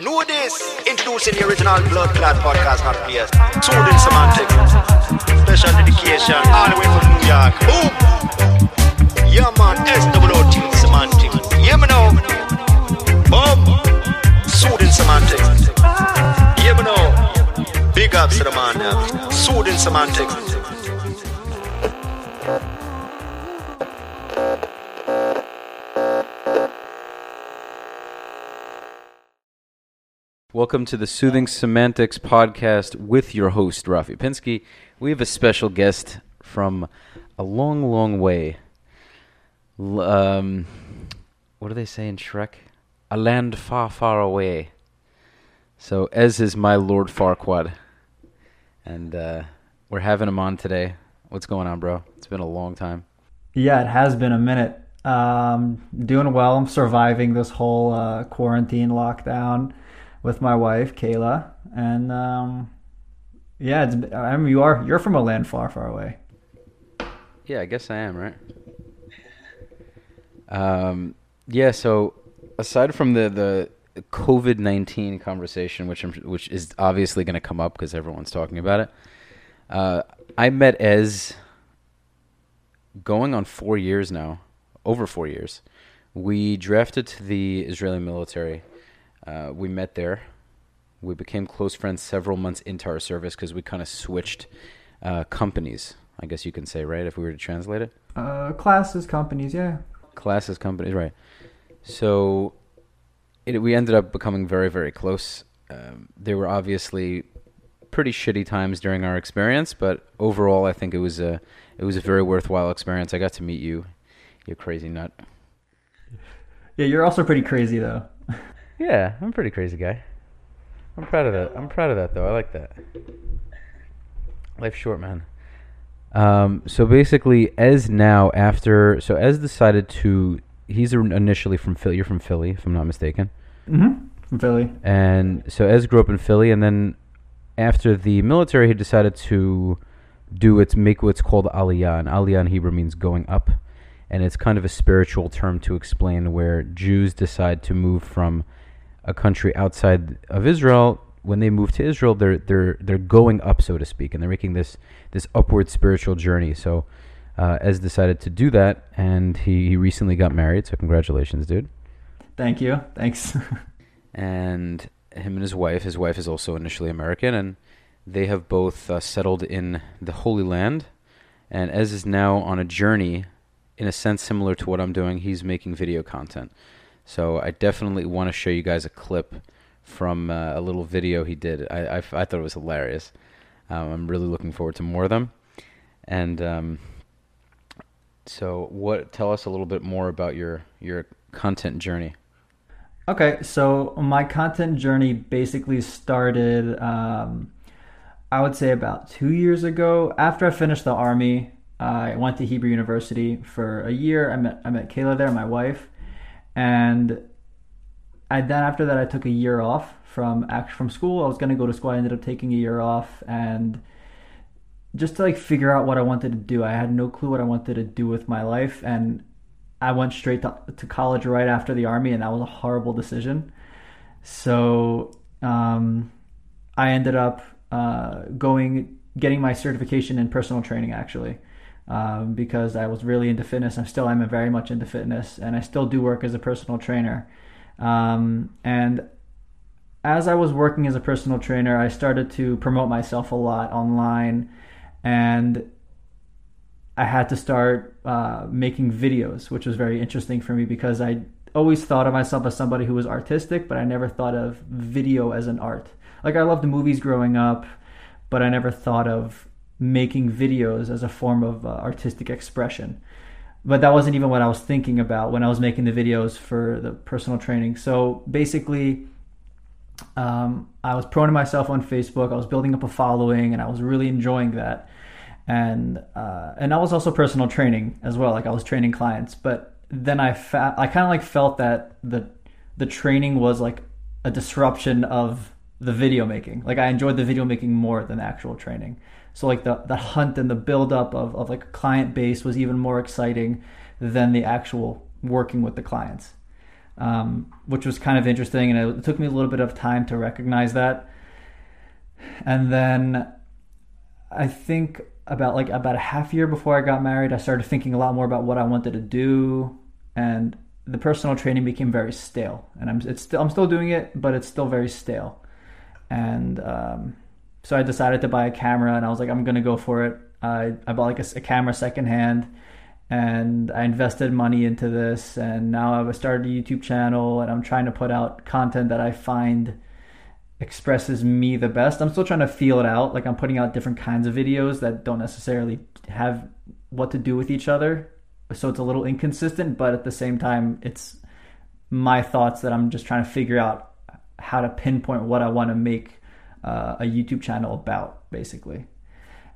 Know this. Introducing the original Blood Clot podcast, not players. Soothing semantic. Special dedication all the way from New York. Boom. Yeah, man. SWOT semantic. Yeah, me know. Boom. Soothing semantic. Yeah, me know. Big ups to the man. Yeah. Semantic. Welcome to the Soothing Semantics podcast with your host, Rafi Pinsky. We have a special guest from a long, long way. Um, what do they say in Shrek? A land far, far away. So, Ez is my Lord Farquaad. And uh, we're having him on today. What's going on, bro? It's been a long time. Yeah, it has been a minute. Um, doing well. I'm surviving this whole uh, quarantine lockdown with my wife Kayla, and um, yeah, it's, I mean, you are you're from a land far, far away. Yeah, I guess I am, right? Um, yeah. So, aside from the the COVID nineteen conversation, which I'm, which is obviously going to come up because everyone's talking about it, uh, I met Ez going on four years now, over four years. We drafted to the Israeli military. Uh, we met there. We became close friends several months into our service because we kind of switched uh, companies. I guess you can say, right? If we were to translate it, Uh, classes, companies, yeah. classes, companies, right? So, it, we ended up becoming very, very close. Um, there were obviously pretty shitty times during our experience, but overall, I think it was a it was a very worthwhile experience. I got to meet you, you crazy nut. Yeah, you're also pretty crazy though. Yeah, I'm a pretty crazy guy. I'm proud of that. I'm proud of that though. I like that. Life's short, man. Um, so basically, Ez now after so Ez decided to he's initially from Philly. You're from Philly, if I'm not mistaken. Mm-hmm. From Philly. And so Ez grew up in Philly, and then after the military, he decided to do its make what's called aliyah. And aliyah in Hebrew means going up, and it's kind of a spiritual term to explain where Jews decide to move from a country outside of Israel. When they move to Israel, they're they're they're going up, so to speak, and they're making this this upward spiritual journey. So, uh, Ez decided to do that, and he, he recently got married. So, congratulations, dude Thank you. Thanks. and him and his wife. His wife is also initially American, and they have both uh, settled in the Holy Land. And Ez is now on a journey, in a sense similar to what I'm doing. He's making video content, so I definitely want to show you guys a clip from uh, a little video he did. I I thought it was hilarious. Um, I'm really looking forward to more of them. And um, so, what? Tell us a little bit more about your your content journey. Okay, so my content journey basically started, um, I would say, about two years ago. After I finished the army, I went to Hebrew University for a year. I met I met Kayla there, my wife, and I then after that I took a year off from from school. I was gonna go to school. I ended up taking a year off and just to like figure out what I wanted to do. I had no clue what I wanted to do with my life, and I went straight to, to college right after the army, and that was a horrible decision. So um, I ended up uh, going, getting my certification in personal training actually, um, because I was really into fitness. I still am very much into fitness, and I still do work as a personal trainer. Um, and as I was working as a personal trainer, I started to promote myself a lot online, and I had to start uh, making videos, which was very interesting for me because I always thought of myself as somebody who was artistic, but I never thought of video as an art. Like I loved movies growing up, but I never thought of making videos as a form of uh, artistic expression. But that wasn't even what I was thinking about when I was making the videos for the personal training. So basically, um, I was promoting myself on Facebook. I was building up a following, and I was really enjoying that. And uh, and I was also personal training as well. Like I was training clients, but then I fa- I kind of like felt that the the training was like a disruption of the video making. Like I enjoyed the video making more than the actual training. So like the the hunt and the build up of, of like a client base was even more exciting than the actual working with the clients. um, which was kind of interesting, and it took me a little bit of time to recognize that. And then I think about like about a half year before I got married, I started thinking a lot more about what I wanted to do, and the personal training became very stale. And I'm it's still I'm still doing it, but it's still very stale. And um, so I decided to buy a camera, and I was like, I'm gonna go for it. I I bought like a, a camera secondhand, and I invested money into this, and now I've started a YouTube channel, and I'm trying to put out content that I find expresses me the best. I'm still trying to feel it out. Like I'm putting out different kinds of videos that don't necessarily have what to do with each other. So it's a little inconsistent, but at the same time, it's my thoughts that I'm just trying to figure out how to pinpoint what I want to make uh, a YouTube channel about, basically.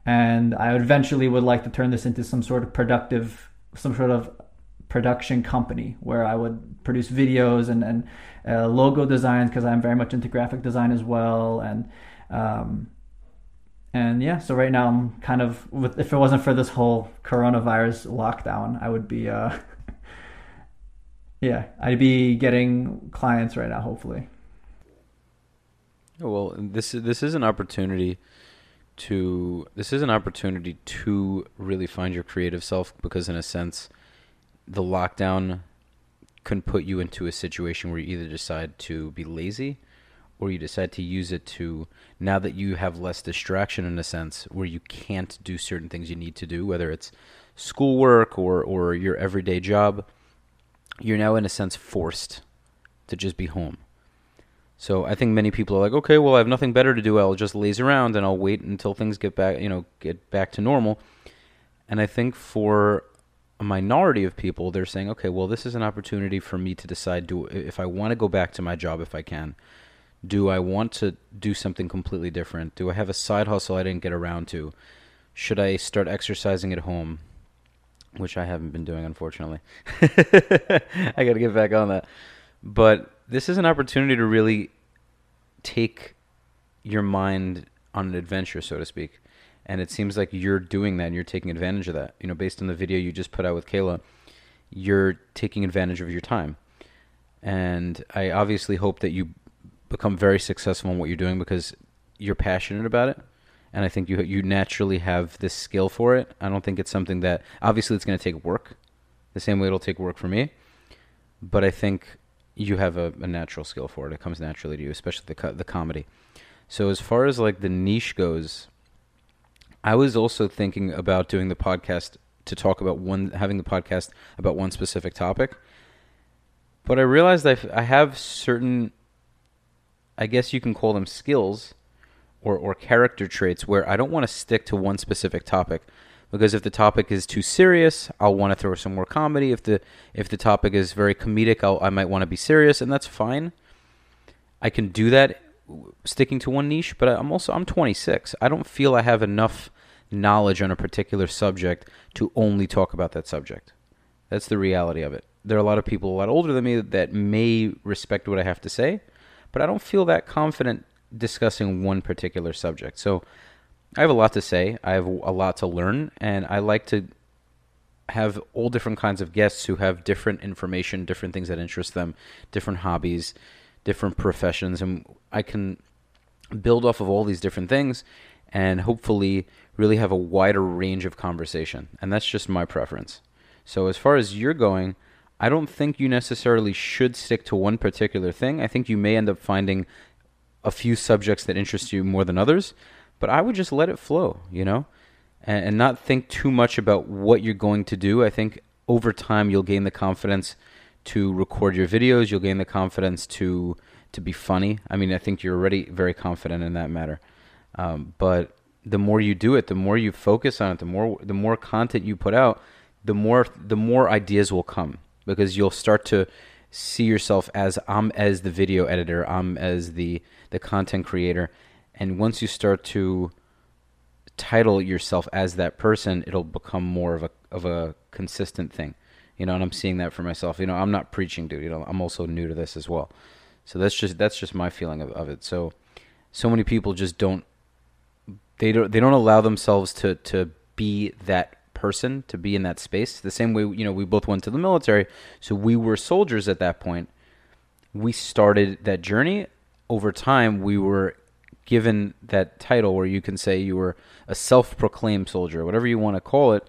And I eventually would like to turn this into some sort of productive, some sort of production company where I would produce videos and, and uh, logo designs because I'm very much into graphic design as well. And, um, and yeah, so right now I'm kind of, with, if it wasn't for this whole coronavirus lockdown, I would be, uh, yeah, I'd be getting clients right now, hopefully. Well, this this is an opportunity to this is an opportunity to really find your creative self because in a sense the lockdown can put you into a situation where you either decide to be lazy or you decide to use it to now that you have less distraction in a sense where you can't do certain things you need to do whether it's schoolwork or or your everyday job you're now in a sense forced to just be home so I think many people are like, okay, well, I have nothing better to do. I'll just laze around and I'll wait until things get back, you know, get back to normal. And I think for a minority of people, they're saying, okay, well, this is an opportunity for me to decide do if I want to go back to my job if I can. Do I want to do something completely different? Do I have a side hustle I didn't get around to? Should I start exercising at home? Which I haven't been doing, unfortunately. I got to get back on that. But this is an opportunity to really take your mind on an adventure, so to speak. And it seems like you're doing that and you're taking advantage of that. You know, based on the video you just put out with Kayla, you're taking advantage of your time. And I obviously hope that you become very successful in what you're doing because you're passionate about it. And I think you you naturally have this skill for it. I don't think it's something that obviously it's going to take work, the same way it'll take work for me. But I think you have a, a, natural skill for it. It comes naturally to you, especially the co- the comedy. So as far as like the niche goes, I was also thinking about doing the podcast to talk about one having the podcast about one specific topic. But I realized I, I have certain I guess you can call them skills or or character traits where I don't want to stick to one specific topic because if the topic is too serious, I'll want to throw some more comedy. If the if the topic is very comedic, I'll, I might want to be serious, and that's fine. I can do that sticking to one niche, but I'm also I'm 26. I don't feel I have enough knowledge on a particular subject to only talk about that subject. That's the reality of it. There are a lot of people a lot older than me that may respect what I have to say, but I don't feel that confident discussing one particular subject. So I have a lot to say. I have a lot to learn, and I like to have all different kinds of guests who have different information, different things that interest them, different hobbies, different professions, and I can build off of all these different things and hopefully really have a wider range of conversation. And that's just my preference. So as far as you're going, I don't think you necessarily should stick to one particular thing. I think you may end up finding a few subjects that interest you more than others. But I would just let it flow, you know, and, and not think too much about what you're going to do. I think over time you'll gain the confidence to record your videos. You'll gain the confidence to to be funny. I mean, I think you're already very confident in that matter. Um, but the more you do it, the more you focus on it, the more the more content you put out, the more the more ideas will come because you'll start to see yourself as I'm as the video editor, I'm as the the content creator, and once you start to title yourself as that person, it'll become more of a of a consistent thing. You know, and I'm seeing that for myself. You know, I'm not preaching, dude. You know, I'm also new to this as well. So that's just that's just my feeling of, of it. So so many people just don't they don't they don't allow themselves to to be that person, to be in that space. The same way, you know, we both went to the military, so we were soldiers at that point. we started that journey. Over time, we were given that title where you can say you were a self-proclaimed soldier, whatever you want to call it.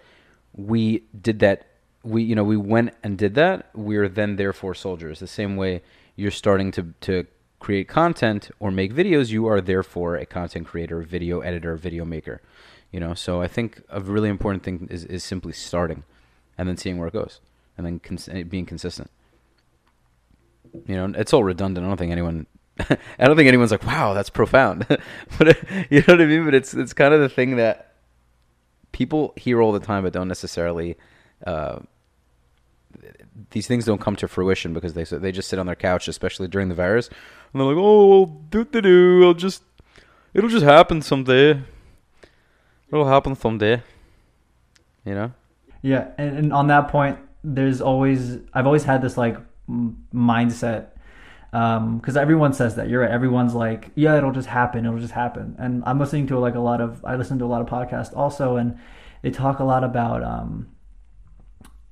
We did that. We you know we went and did that. We're then therefore soldiers. The same way you're starting to to create content or make videos, you are therefore a content creator, video editor, video maker. You know, so I think a really important thing is, is simply starting and then seeing where it goes and then cons- being consistent. You know, it's all redundant. I don't think anyone I don't think anyone's like, "Wow, that's profound." but you know what I mean? But it's it's kind of the thing that people hear all the time but don't necessarily uh, these things don't come to fruition because they they just sit on their couch, especially during the virus, and they're like, "Oh, do do do. I'll just it'll just happen someday. It'll happen someday." You know? Yeah, and, and on that point, there's always I've always had this like mindset because um, everyone says that you're right. Everyone's like, yeah, it'll just happen. It'll just happen. And I'm listening to like a lot of I listen to a lot of podcasts also, and they talk a lot about um,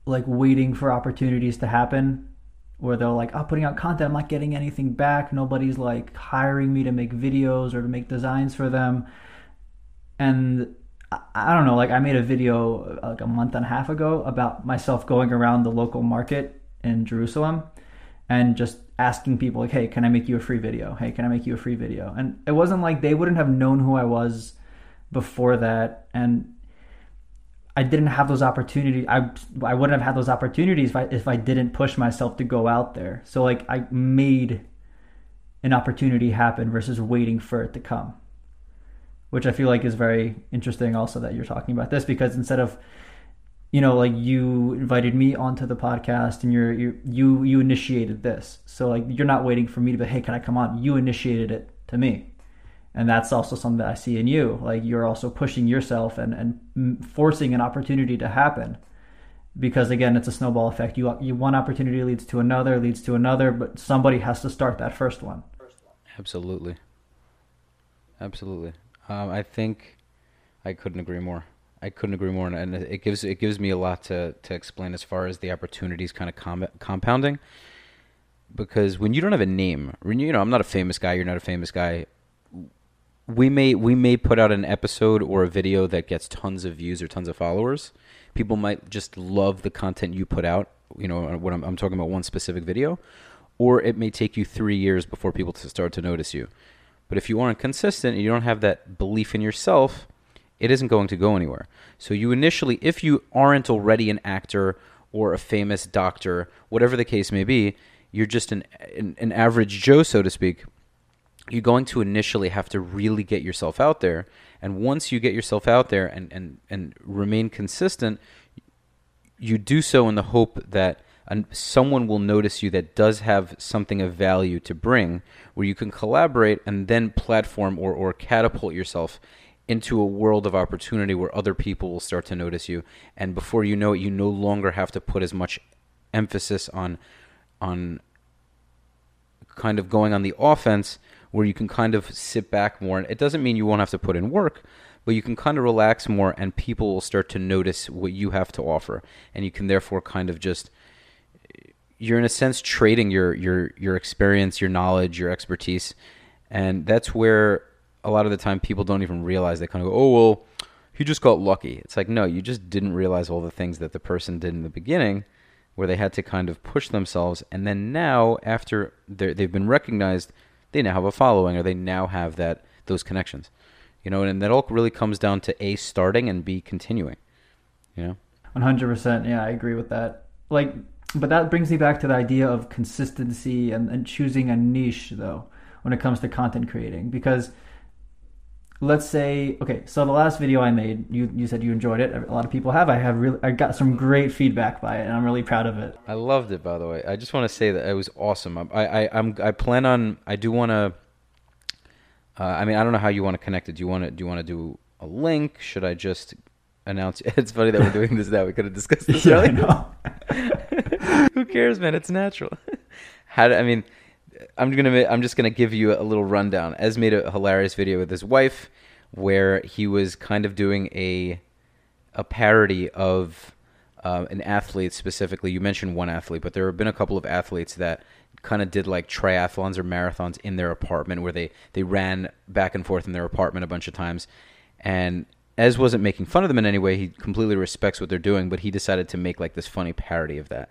like waiting for opportunities to happen where they're like, oh, putting out content, I'm not getting anything back. Nobody's like hiring me to make videos or to make designs for them. And I, I don't know, like I made a video like a month and a half ago about myself going around the local market in Jerusalem and just asking people like, hey, can I make you a free video? Hey, can I make you a free video? And it wasn't like they wouldn't have known who I was before that. And I didn't have those opportunities. I I wouldn't have had those opportunities if I if I didn't push myself to go out there. So like I made an opportunity happen versus waiting for it to come. Which I feel like is very interesting also that you're talking about this because instead of you know like you invited me onto the podcast and you're you you you initiated this. So like you're not waiting for me to be hey can I come on? You initiated it to me and that's also something that I see in you. Like you're also pushing yourself and and forcing an opportunity to happen, because again, it's a snowball effect. You you one opportunity leads to another, leads to another, but somebody has to start that first one. Absolutely. Absolutely. Um, I think I couldn't agree more. I couldn't agree more, and it gives it gives me a lot to to explain as far as the opportunities kind of com- compounding. Because when you don't have a name, when you know, I'm not a famous guy. You're not a famous guy we may we may put out an episode or a video that gets tons of views or tons of followers. People might just love the content you put out. You know, what I'm, I'm talking about one specific video, or it may take you three years before people to start to notice you. But if you aren't consistent and you don't have that belief in yourself, it isn't going to go anywhere. So you initially, if you aren't already an actor or a famous doctor, whatever the case may be, you're just an, an, an average Joe, so to speak you're going to initially have to really get yourself out there. And once you get yourself out there and, and, and remain consistent, you do so in the hope that someone will notice you that does have something of value to bring, where you can collaborate and then platform or, or catapult yourself into a world of opportunity where other people will start to notice you. And before you know it, you no longer have to put as much emphasis on on kind of going on the offense where you can kind of sit back more. It doesn't mean you won't have to put in work, but you can kind of relax more and people will start to notice what you have to offer. And you can therefore kind of just you're in a sense trading your your your experience, your knowledge, your expertise. And that's where a lot of the time people don't even realize they kind of go, "Oh, well, he just got lucky." It's like, "No, you just didn't realize all the things that the person did in the beginning." where they had to kind of push themselves and then now after they've been recognized they now have a following or they now have that those connections. You know, and that all really comes down to A starting and B continuing. You know? 100%. Yeah, I agree with that. Like but that brings me back to the idea of consistency and, and choosing a niche though when it comes to content creating because let's say okay so the last video i made you you said you enjoyed it. A lot of people have. I have really i got some great feedback by it and i'm really proud of it. I loved it by the way. I just want to say that it was awesome. I i i'm i plan on i do want to uh, i mean i don't know how you want to connect it. Do you want to do you want to do a link? Should i just announce it's funny that we're doing this now. We could have discussed this yeah, know. who cares man? It's natural. How do, i mean I'm gonna I'm just gonna give you a little rundown. Ez made a hilarious video with his wife where he was kind of doing a a parody of uh, an athlete specifically. You mentioned one athlete, but there have been a couple of athletes that kind of did like triathlons or marathons in their apartment where they they ran back and forth in their apartment a bunch of times and Ez wasn't making fun of them in any way. He completely respects what they're doing, but he decided to make like this funny parody of that.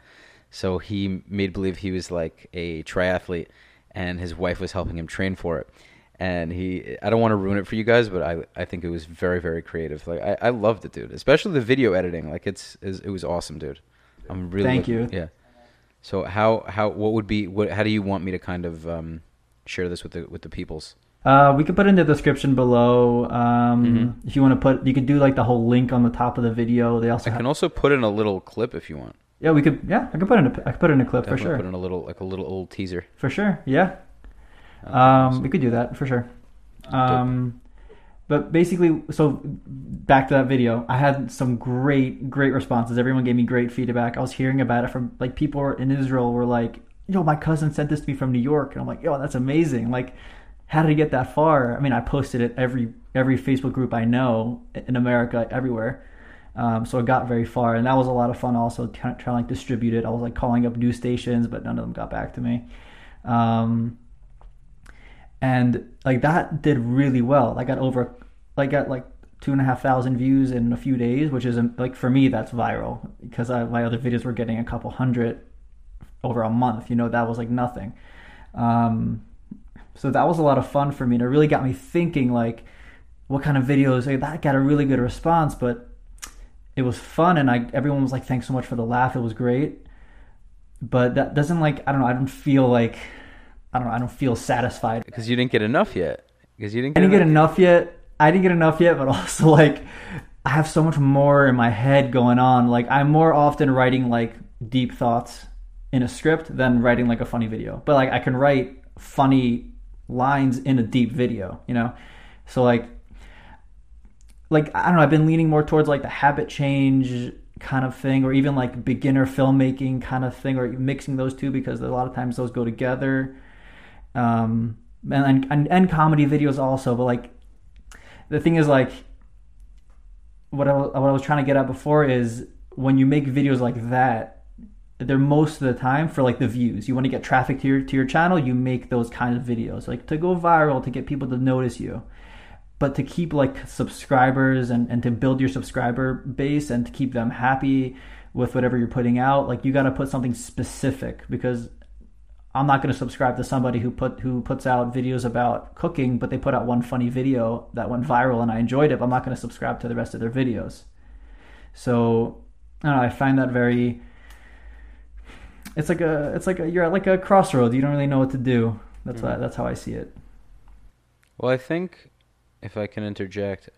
So he made believe he was like a triathlete, and his wife was helping him train for it. And he, I don't want to ruin it for you guys, but I, I think it was very, very creative. Like I, I loved it, dude. Especially the video editing. Like it's, it was awesome, dude. I'm really Thank looking- you. Yeah. So how how what would be what how do you want me to kind of um, share this with the with the peoples? Uh, we could put in the description below. Um, Mm-hmm. If you want to put, you could do like the whole link on the top of the video. They also I have, can also put in a little clip if you want. Yeah, we could, yeah, I could put in a, I could put in a clip for Definitely sure, Put in a little like a little old teaser. for sure, yeah. Uh, Um, we could do that for sure. Um, but basically, so back to that video, I had some great, great responses. Everyone gave me great feedback. I was hearing about it from like people in Israel were like, "Yo, my cousin sent this to me from New York," and I'm like, "Yo, that's amazing!" Like, how did it get that far? I mean, I posted it every every Facebook group I know in America, everywhere. Um, so it got very far, and that was a lot of fun. Also, trying to like distribute it. I was like calling up news stations, but none of them got back to me. Um, and like that did really well. I got over, like got like two and a half thousand views in a few days, which is like for me that's viral because I, my other videos were getting a couple hundred over a month. You know that was like nothing. Um, so that was a lot of fun for me, and it really got me thinking like, what kind of videos? Like, that got a really good response, but it was fun, and I everyone was like, thanks so much for the laugh. It was great, but that doesn't like I don't know. I don't feel like I don't know. I don't feel satisfied because you didn't get enough yet. Because you didn't. I didn't get enough yet. I didn't get enough yet, but also like I have so much more in my head going on. Like I'm more often writing like deep thoughts in a script than writing like a funny video. But like I can write funny lines in a deep video, you know? So like like I don't know, I've been leaning more towards like the habit change kind of thing or even like beginner filmmaking kind of thing or mixing those two because a lot of times those go together. Um and and, and comedy videos also but like the thing is like what I, what I was trying to get at before is when you make videos like that they're most of the time for like the views. You want to get traffic to your to your channel you make those kind of videos like to go viral to get people to notice you but to keep like subscribers and, and to build your subscriber base and to keep them happy with whatever you're putting out like you got to put something specific because i'm not going to subscribe to somebody who put who puts out videos about cooking but they put out one funny video that went viral and i enjoyed it but i'm not going to subscribe to the rest of their videos. So i don't know i find that very it's like a it's like a you're at like a crossroads. You don't really know what to do. That's mm. why, that's how i see it. Well, I think if I can interject,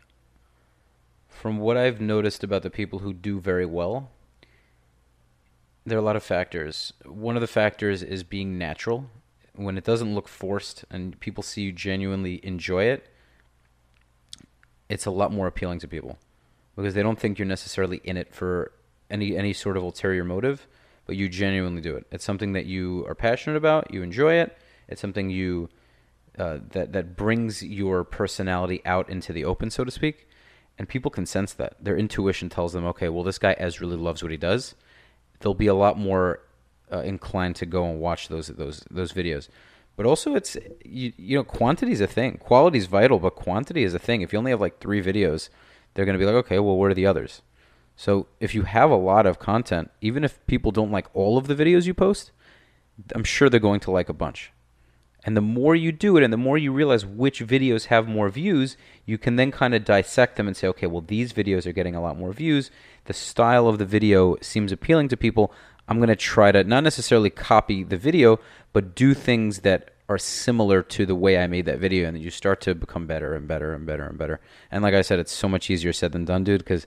from what I've noticed about the people who do very well, there are a lot of factors. One of the factors is being natural. When it doesn't look forced and people see you genuinely enjoy it, it's a lot more appealing to people because they don't think you're necessarily in it for any any sort of ulterior motive, but you genuinely do it. It's something that you are passionate about, you enjoy it. It's something you uh, that that brings your personality out into the open, so to speak, and people can sense that. Their intuition tells them, okay, well, this guy Ez really loves what he does. They'll be a lot more uh, inclined to go and watch those those those videos. But also, it's you, you know, quantity is a thing. Quality is vital, but quantity is a thing. If you only have like three videos, they're going to be like, okay, well, where are the others? So if you have a lot of content, even if people don't like all of the videos you post, I'm sure they're going to like a bunch. And the more you do it and the more you realize which videos have more views, you can then kind of dissect them and say, okay, well, these videos are getting a lot more views. The style of the video seems appealing to people. I'm going to try to not necessarily copy the video, but do things that are similar to the way I made that video. And you start to become better and better and better and better. And like I said, it's so much easier said than done, dude, because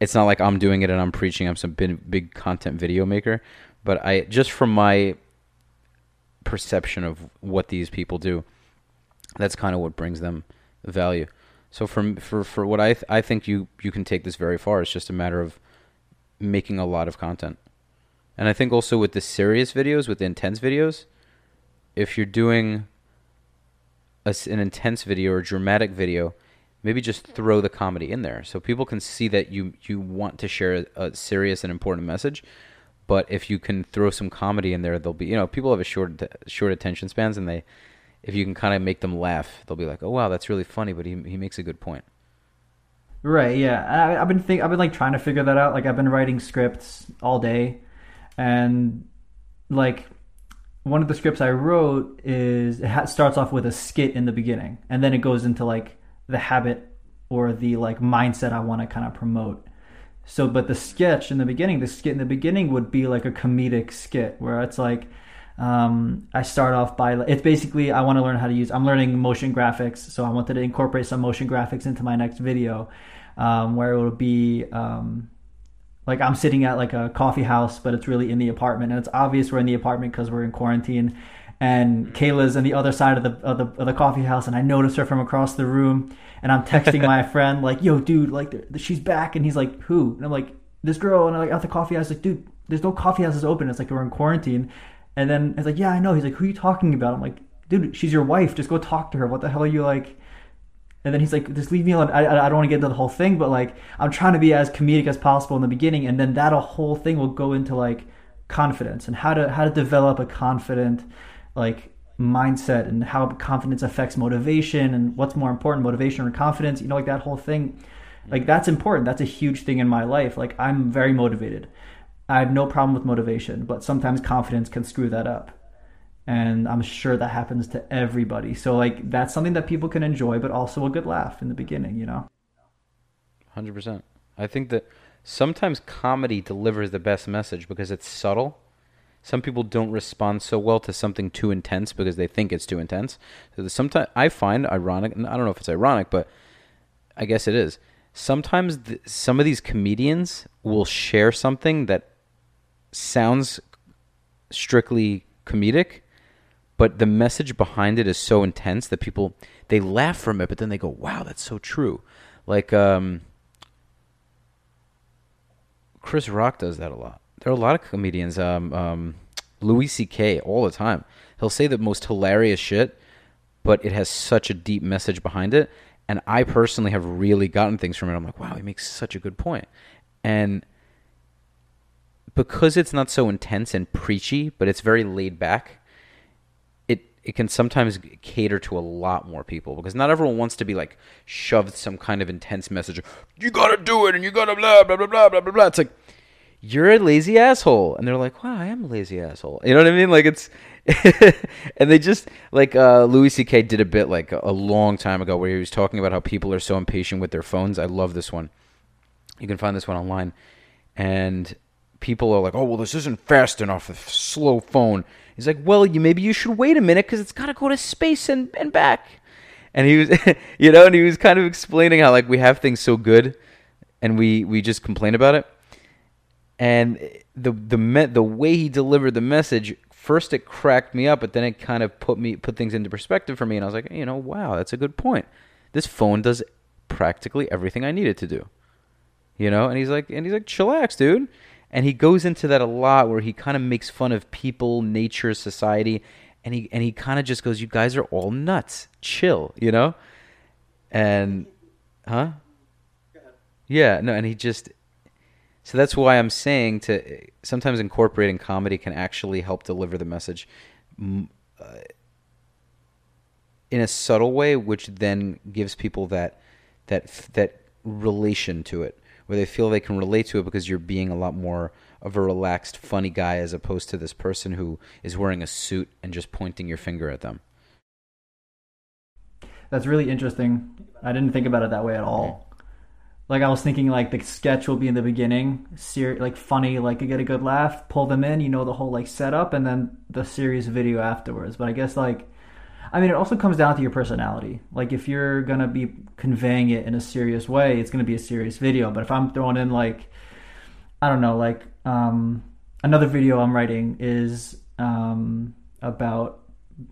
it's not like I'm doing it and I'm preaching. I'm some big, big content video maker. But I just from my perception of what these people do. That's kind of what brings them value. So from for for what I th- I think you you can take this very far. It's just a matter of making a lot of content. And I think also with the serious videos, with the intense videos, if you're doing a an intense video or a dramatic video, maybe just throw the comedy in there so people can see that you you want to share a serious and important message, But if you can throw some comedy in there, they'll be you know people have a short short attention spans, and they if you can kind of make them laugh, they'll be like, oh wow, that's really funny, but he he makes a good point. Right. Yeah. I, I've been think I've been like trying to figure that out. Like I've been writing scripts all day, and like one of the scripts I wrote is it ha- starts off with a skit in the beginning, and then it goes into like the habit or the like mindset I want to kind of promote. So, but the sketch in the beginning, the skit in the beginning would be like a comedic skit where it's like, um, I start off by it's basically I want to learn how to use. I'm learning motion graphics, so I wanted to incorporate some motion graphics into my next video, um, where it will be um, like I'm sitting at like a coffee house, but it's really in the apartment, and it's obvious we're in the apartment because we're in quarantine. And Kayla's on the other side of the, of the of the coffee house, and I notice her from across the room, and I'm texting my friend like, "Yo, dude, like she's back," and he's like, "Who?" And I'm like, "This girl," and I'm like at the coffee house, like, "Dude, there's no coffee houses open. It's like we're in quarantine." And then it's like, "Yeah, I know." He's like, "Who are you talking about?" I'm like, "Dude, she's your wife. Just go talk to her. What the hell are you like?" And then he's like, just leave me alone. I, I don't want to get into the whole thing, but like, I'm trying to be as comedic as possible in the beginning. And then that whole thing will go into like confidence and how to, how to develop a confident, like mindset and how confidence affects motivation and what's more important, motivation or confidence, you know, like that whole thing. Like that's important. That's a huge thing in my life. Like I'm very motivated. I have no problem with motivation, but sometimes confidence can screw that up and i'm sure that happens to everybody so like that's something that people can enjoy but also a good laugh in the beginning you know 100% i think that sometimes comedy delivers the best message because it's subtle some people don't respond so well to something too intense because they think it's too intense so sometimes i find ironic and i don't know if it's ironic but i guess it is sometimes th- some of these comedians will share something that sounds strictly comedic but the message behind it is so intense that people they laugh from it, but then they go, "Wow, that's so true." Like um, Chris Rock does that a lot. There are a lot of comedians. Um, um, Louis C.K. all the time. He'll say the most hilarious shit, but it has such a deep message behind it. And I personally have really gotten things from it. I'm like, wow, he makes such a good point. And because it's not so intense and preachy, but it's very laid back, it it can sometimes cater to a lot more people because not everyone wants to be like shoved some kind of intense message. You gotta do it, and you gotta blah blah blah blah blah blah blah. It's like you're a lazy asshole, and they're like, "Wow, I am a lazy asshole." You know what I mean? Like it's, and they just like uh, Louis C.K. did a bit like a long time ago where he was talking about how people are so impatient with their phones. I love this one. You can find this one online, and people are like, "Oh, well, this isn't fast enough. A slow phone." He's like, well, you maybe you should wait a minute because it's got to go to space and, and back. And he was, you know, and he was kind of explaining how like we have things so good, and we we just complain about it. And the the me- the way he delivered the message, first it cracked me up, but then it kind of put me put things into perspective for me, and I was like, you know, wow, that's a good point. This phone does practically everything I need it to do. You know, and he's like, and he's like, chillax, dude and he goes into that a lot where he kind of makes fun of people, nature, society, and he and he kind of just goes, "You guys are all nuts. Chill," you know? And huh? Yeah, no, and he just so that's why I'm saying to sometimes incorporating comedy can actually help deliver the message uh, in a subtle way, which then gives people that that that relation to it where they feel they can relate to it because you're being a lot more of a relaxed, funny guy as opposed to this person who is wearing a suit and just pointing your finger at them. That's really interesting. I didn't think about it that way at all. Like I was thinking, like the sketch will be in the beginning, ser- like funny, like you get a good laugh, pull them in, you know the whole like setup, and then the serious video afterwards. But I guess like I mean, it also comes down to your personality. Like, if you're gonna be conveying it in a serious way, it's gonna be a serious video. But if I'm throwing in like, I don't know, like um, another video I'm writing is um, about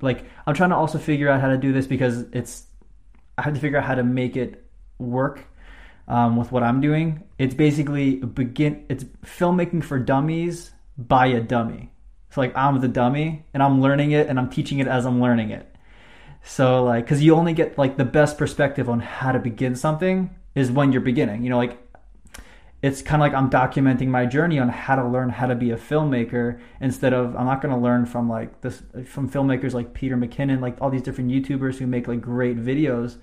like I'm trying to also figure out how to do this because it's I have to figure out how to make it work um, with what I'm doing. It's basically begin. It's filmmaking for dummies by a dummy. So like I'm the dummy and I'm learning it and I'm teaching it as I'm learning it. So like, because you only get like the best perspective on how to begin something is when you're beginning. You know, like it's kind of like I'm documenting my journey on how to learn how to be a filmmaker instead of I'm not going to learn from like this from filmmakers like Peter McKinnon, like all these different YouTubers who make like great videos.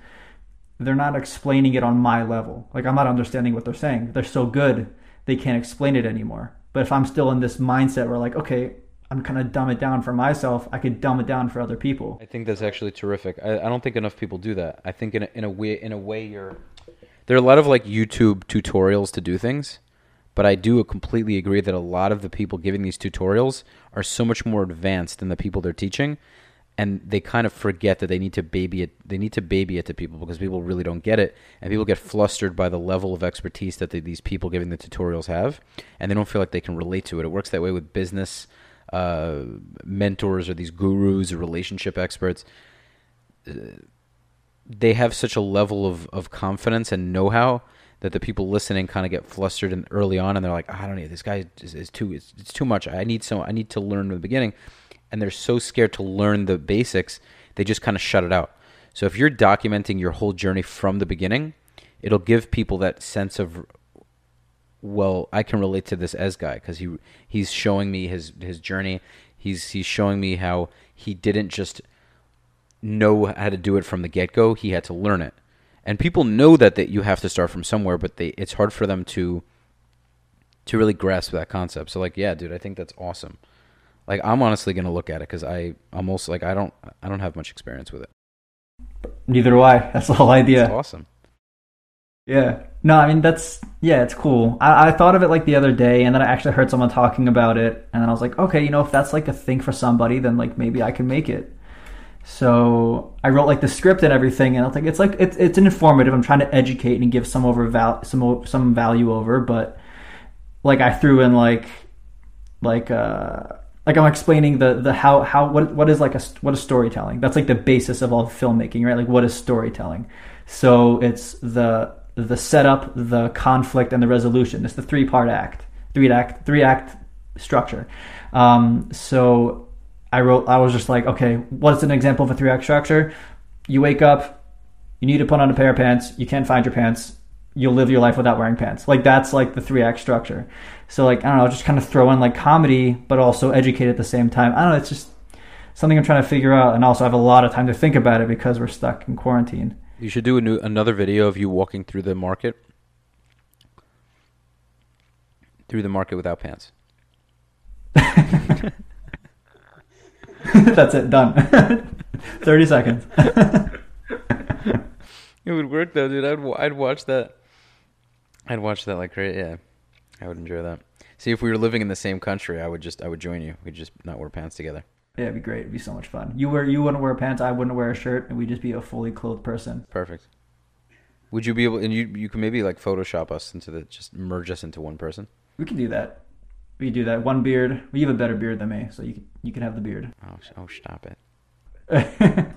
They're not explaining it on my level. Like I'm not understanding what they're saying. They're so good they can't explain it anymore. But if I'm still in this mindset where like, okay, I'm kind of dumb it down for myself, I could dumb it down for other people. I think that's actually terrific. I, I don't think enough people do that. I think in a, in a way in a way you're there are a lot of like YouTube tutorials to do things, but I do completely agree that a lot of the people giving these tutorials are so much more advanced than the people they're teaching, and they kind of forget that they need to baby it. They need to baby it to people because people really don't get it, and people get flustered by the level of expertise that they, these people giving the tutorials have, and they don't feel like they can relate to it. It works that way with business uh, mentors or these gurus or relationship experts. Uh, they have such a level of, of confidence and know how that the people listening kind of get flustered and early on and they're like I don't know this guy is, is too it's, it's, too much I need so I need to learn from the beginning and they're so scared to learn the basics they just kind of shut it out so if you're documenting your whole journey from the beginning it'll give people that sense of well I can relate to this as guy because he he's showing me his his journey he's he's showing me how he didn't just know how to do it from the get go. He had to learn it, and people know that that you have to start from somewhere, but they it's hard for them to to really grasp that concept. So like, yeah, dude, I think that's awesome. Like, I'm honestly gonna look at it because I almost like I don't I don't have much experience with it. Neither do I. That's the whole idea. That's awesome. Yeah. No, I mean that's yeah, it's cool. I, I thought of it like the other day, and then I actually heard someone talking about it, and then I was like, okay, you know, if that's like a thing for somebody, then like maybe I can make it. So I wrote like the script and everything, and I was like, it's like it's it's informative. I'm trying to educate and give some over val- some some value over, but like I threw in like like uh like I'm explaining the the how how what what is like a what is storytelling? That's like the basis of all filmmaking, right? Like what is storytelling? So it's the the setup, the conflict, and the resolution. It's the three part act, three act three act structure. Um, so I wrote, I was just like, okay, what's an example of a three act structure? You wake up, you need to put on a pair of pants, you can't find your pants, you'll live your life without wearing pants. Like that's like the three act structure. So like I don't know, just kind of throw in like comedy, but also educate at the same time. I don't know, it's just something I'm trying to figure out, and also I have a lot of time to think about it because we're stuck in quarantine. You should do a new, another video of you walking through the market, through the market without pants. That's it. Done. Thirty seconds. it would work though, dude. I'd I'd watch that. I'd watch that like great. Yeah, I would enjoy that. See, if we were living in the same country, I would just I would join you. We'd just not wear pants together. Yeah, it'd be great. It'd be so much fun. You wear you wouldn't wear pants. I wouldn't wear a shirt, and we'd just be a fully clothed person. Perfect. Would you be able? And you you can maybe like Photoshop us into the just merge us into one person. We can do that. We do that. One beard. You have a better beard than me, so you can, you can have the beard. Oh, oh, stop it. and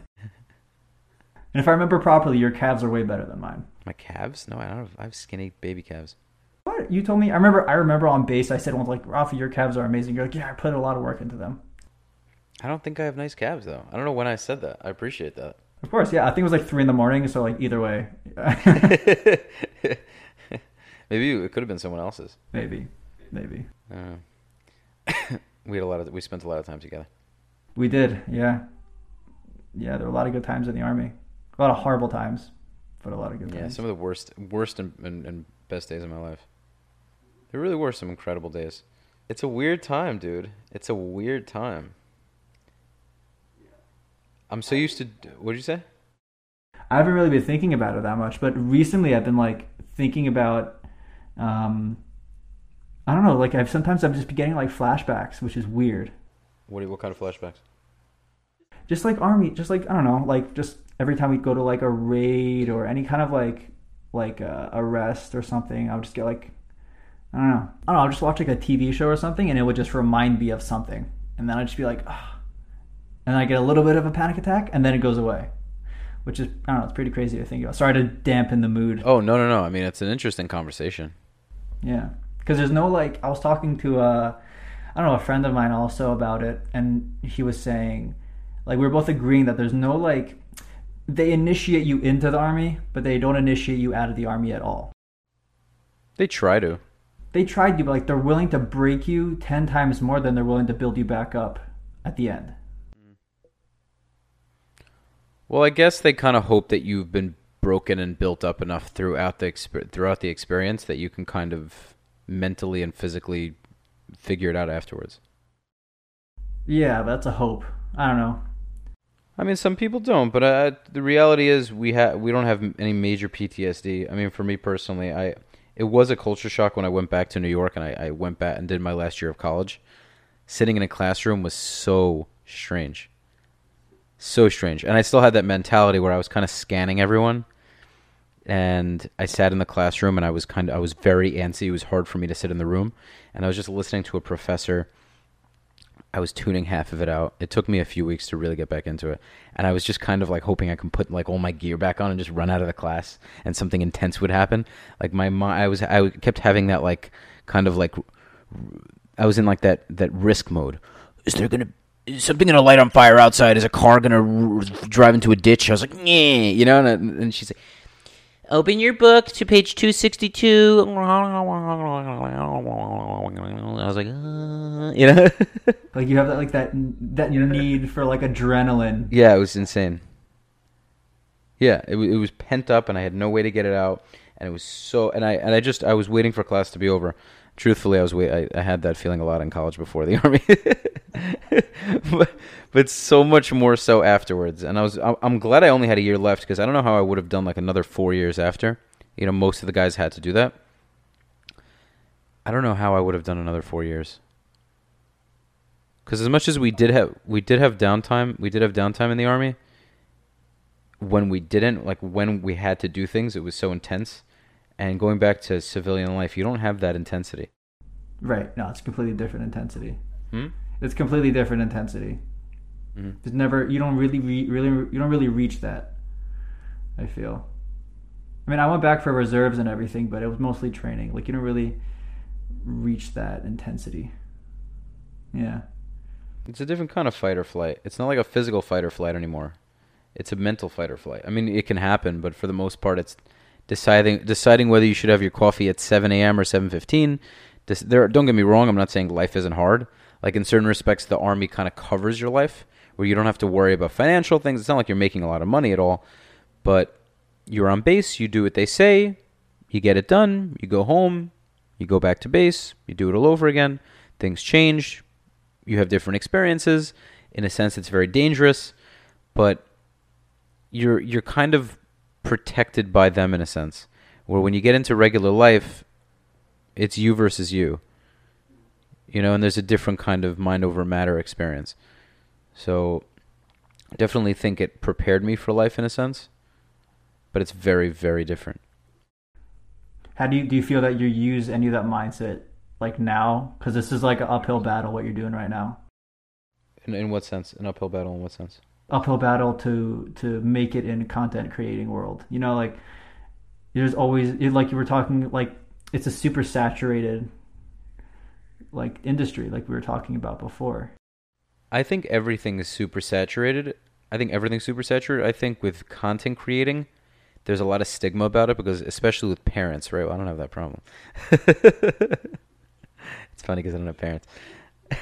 if I remember properly, your calves are way better than mine. My calves? No, I don't. Have, I have skinny baby calves. What you told me? I remember. I remember on base, I said, "Well, like Rafa, your calves are amazing." You're like, "Yeah, I put a lot of work into them." I don't think I have nice calves though. I don't know when I said that. I appreciate that. Of course, yeah. I think it was like three in the morning, so like either way. Maybe it could have been someone else's. Maybe, maybe. Uh, we had a lot of we spent a lot of time together. We did, yeah, yeah. There were a lot of good times in the army. A lot of horrible times, but a lot of good yeah, times. Yeah, some of the worst, worst and, and, and best days of my life. There really were some incredible days. It's a weird time, dude. It's a weird time. I'm so used to. What did you say? I haven't really been thinking about it that much, but recently I've been like thinking about um, I don't know. Like I've sometimes I'm just getting like flashbacks, which is weird. What what kind of flashbacks? Just like army, just like I don't know, like just every time we go to like a raid or any kind of like like uh, arrest or something, I would just get like I don't know, I don't know. I'll just watch like a TV show or something, and it would just remind me of something, and then I'd just be like, oh. and I get a little bit of a panic attack, and then it goes away, which is I don't know. It's pretty crazy to think about. Sorry to dampen the mood. Oh no no no! I mean, it's an interesting conversation. Yeah because there's no like I was talking to a I don't know a friend of mine also about it, and he was saying like we are both agreeing that there's no like they initiate you into the army, but they don't initiate you out of the army at all. They try to. They tried you, but like they're willing to break you ten times more than they're willing to build you back up at the end. Well, I guess they kind of hope that you've been broken and built up enough throughout the exper- throughout the experience that you can kind of mentally and physically figure it out afterwards. Yeah, that's a hope. I don't know. I mean, some people don't, but uh, the reality is we have we don't have any major PTSD. I mean, for me personally, I it was a culture shock when I went back to New York and I, I went back and did my last year of college. Sitting in a classroom was so strange, so strange, and I still had that mentality where I was kind of scanning everyone. And I sat in the classroom and I was kind of I was very antsy. It was hard for me to sit in the room, and I was just listening to a professor I was tuning half of it out. It took me a few weeks to really get back into it, and I was just kind of like hoping I can put like all my gear back on and just run out of the class, and something intense would happen. Like my mind, I was I kept having that like kind of like I was in like that that risk mode. Is there gonna is something gonna light on fire outside? Is a car gonna r- drive into a ditch? I was like, yeah, you know, and, and she's like. Open your book to page 262. I was like, uh, you know? Like you have that like that that need for like adrenaline. yeah, it was insane. Yeah, it, it was pent up and I had no way to get it out. And it was so, and I, and I just, I was waiting for class to be over. Truthfully, I was wait, I, I had that feeling a lot in college before the army, but, but so much more so afterwards. And I was, I'm glad I only had a year left because I don't know how I would have done like another four years after. You know, most of the guys had to do that. I don't know how I would have done another four years. Because as much as we did have, we did have downtime. We did have downtime in the army. When we didn't, like when we had to do things, it was so intense. And going back to civilian life, you don't have that intensity. Right. No, it's completely different intensity. Hmm? It's completely different intensity. Mhm. It's never you don't really re, really you don't really reach that. I feel. I mean, I went back for reserves and everything, but it was mostly training. Like you don't really reach that intensity. Yeah. It's a different kind of fight or flight. It's not like a physical fight or flight anymore. It's a mental fight or flight. I mean, it can happen, but for the most part, it's deciding deciding whether you should have your coffee at 7 a.m. or 7:15. This, there, don't get me wrong. I'm not saying life isn't hard. Like in certain respects, the army kind of covers your life, where you don't have to worry about financial things. It's not like you're making a lot of money at all, but you're on base. You do what they say. You get it done. You go home. You go back to base. You do it all over again. Things change. You have different experiences. In a sense, it's very dangerous, but you're you're kind of protected by them in a sense. Where when you get into regular life, it's you versus you. You know, and there's a different kind of mind over matter experience. So, definitely think it prepared me for life in a sense, but it's very very different. How do you do you feel that you use any of that mindset like now? Because this is like an uphill battle. What you're doing right now. In in what sense? An uphill battle in what sense? Uphill battle to to make it in content creating world you know like there's always like you were talking like it's a super saturated like industry like we were talking about before I think everything is super saturated. I think everything's super saturated. I think with content creating, there's a lot of stigma about it because, especially with parents, right? Well, I don't have that problem. it's funny because I don't have parents.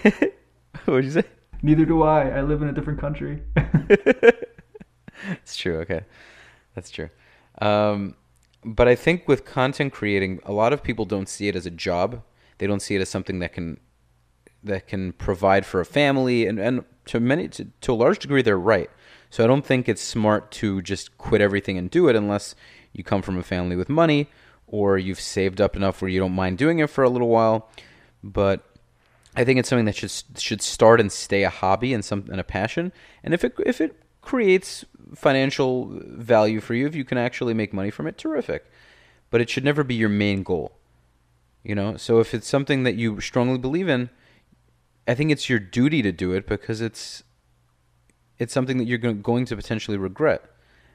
What'd you say? Neither do i i live in a different country It's true. Okay, that's true. Um, but I think with content creating, a lot of people don't see it as a job. They don't see it as something that can that can provide for a family, and and to many to, to a large degree, they're right. So I don't think it's smart to just quit everything and do it unless you come from a family with money or you've saved up enough where you don't mind doing it for a little while. But I think it's something that should should start and stay a hobby and some and a passion. And if it if it creates financial value for you, if you can actually make money from it, terrific. But it should never be your main goal. You know, so if it's something that you strongly believe in, I think it's your duty to do it because it's it's something that you're going to potentially regret.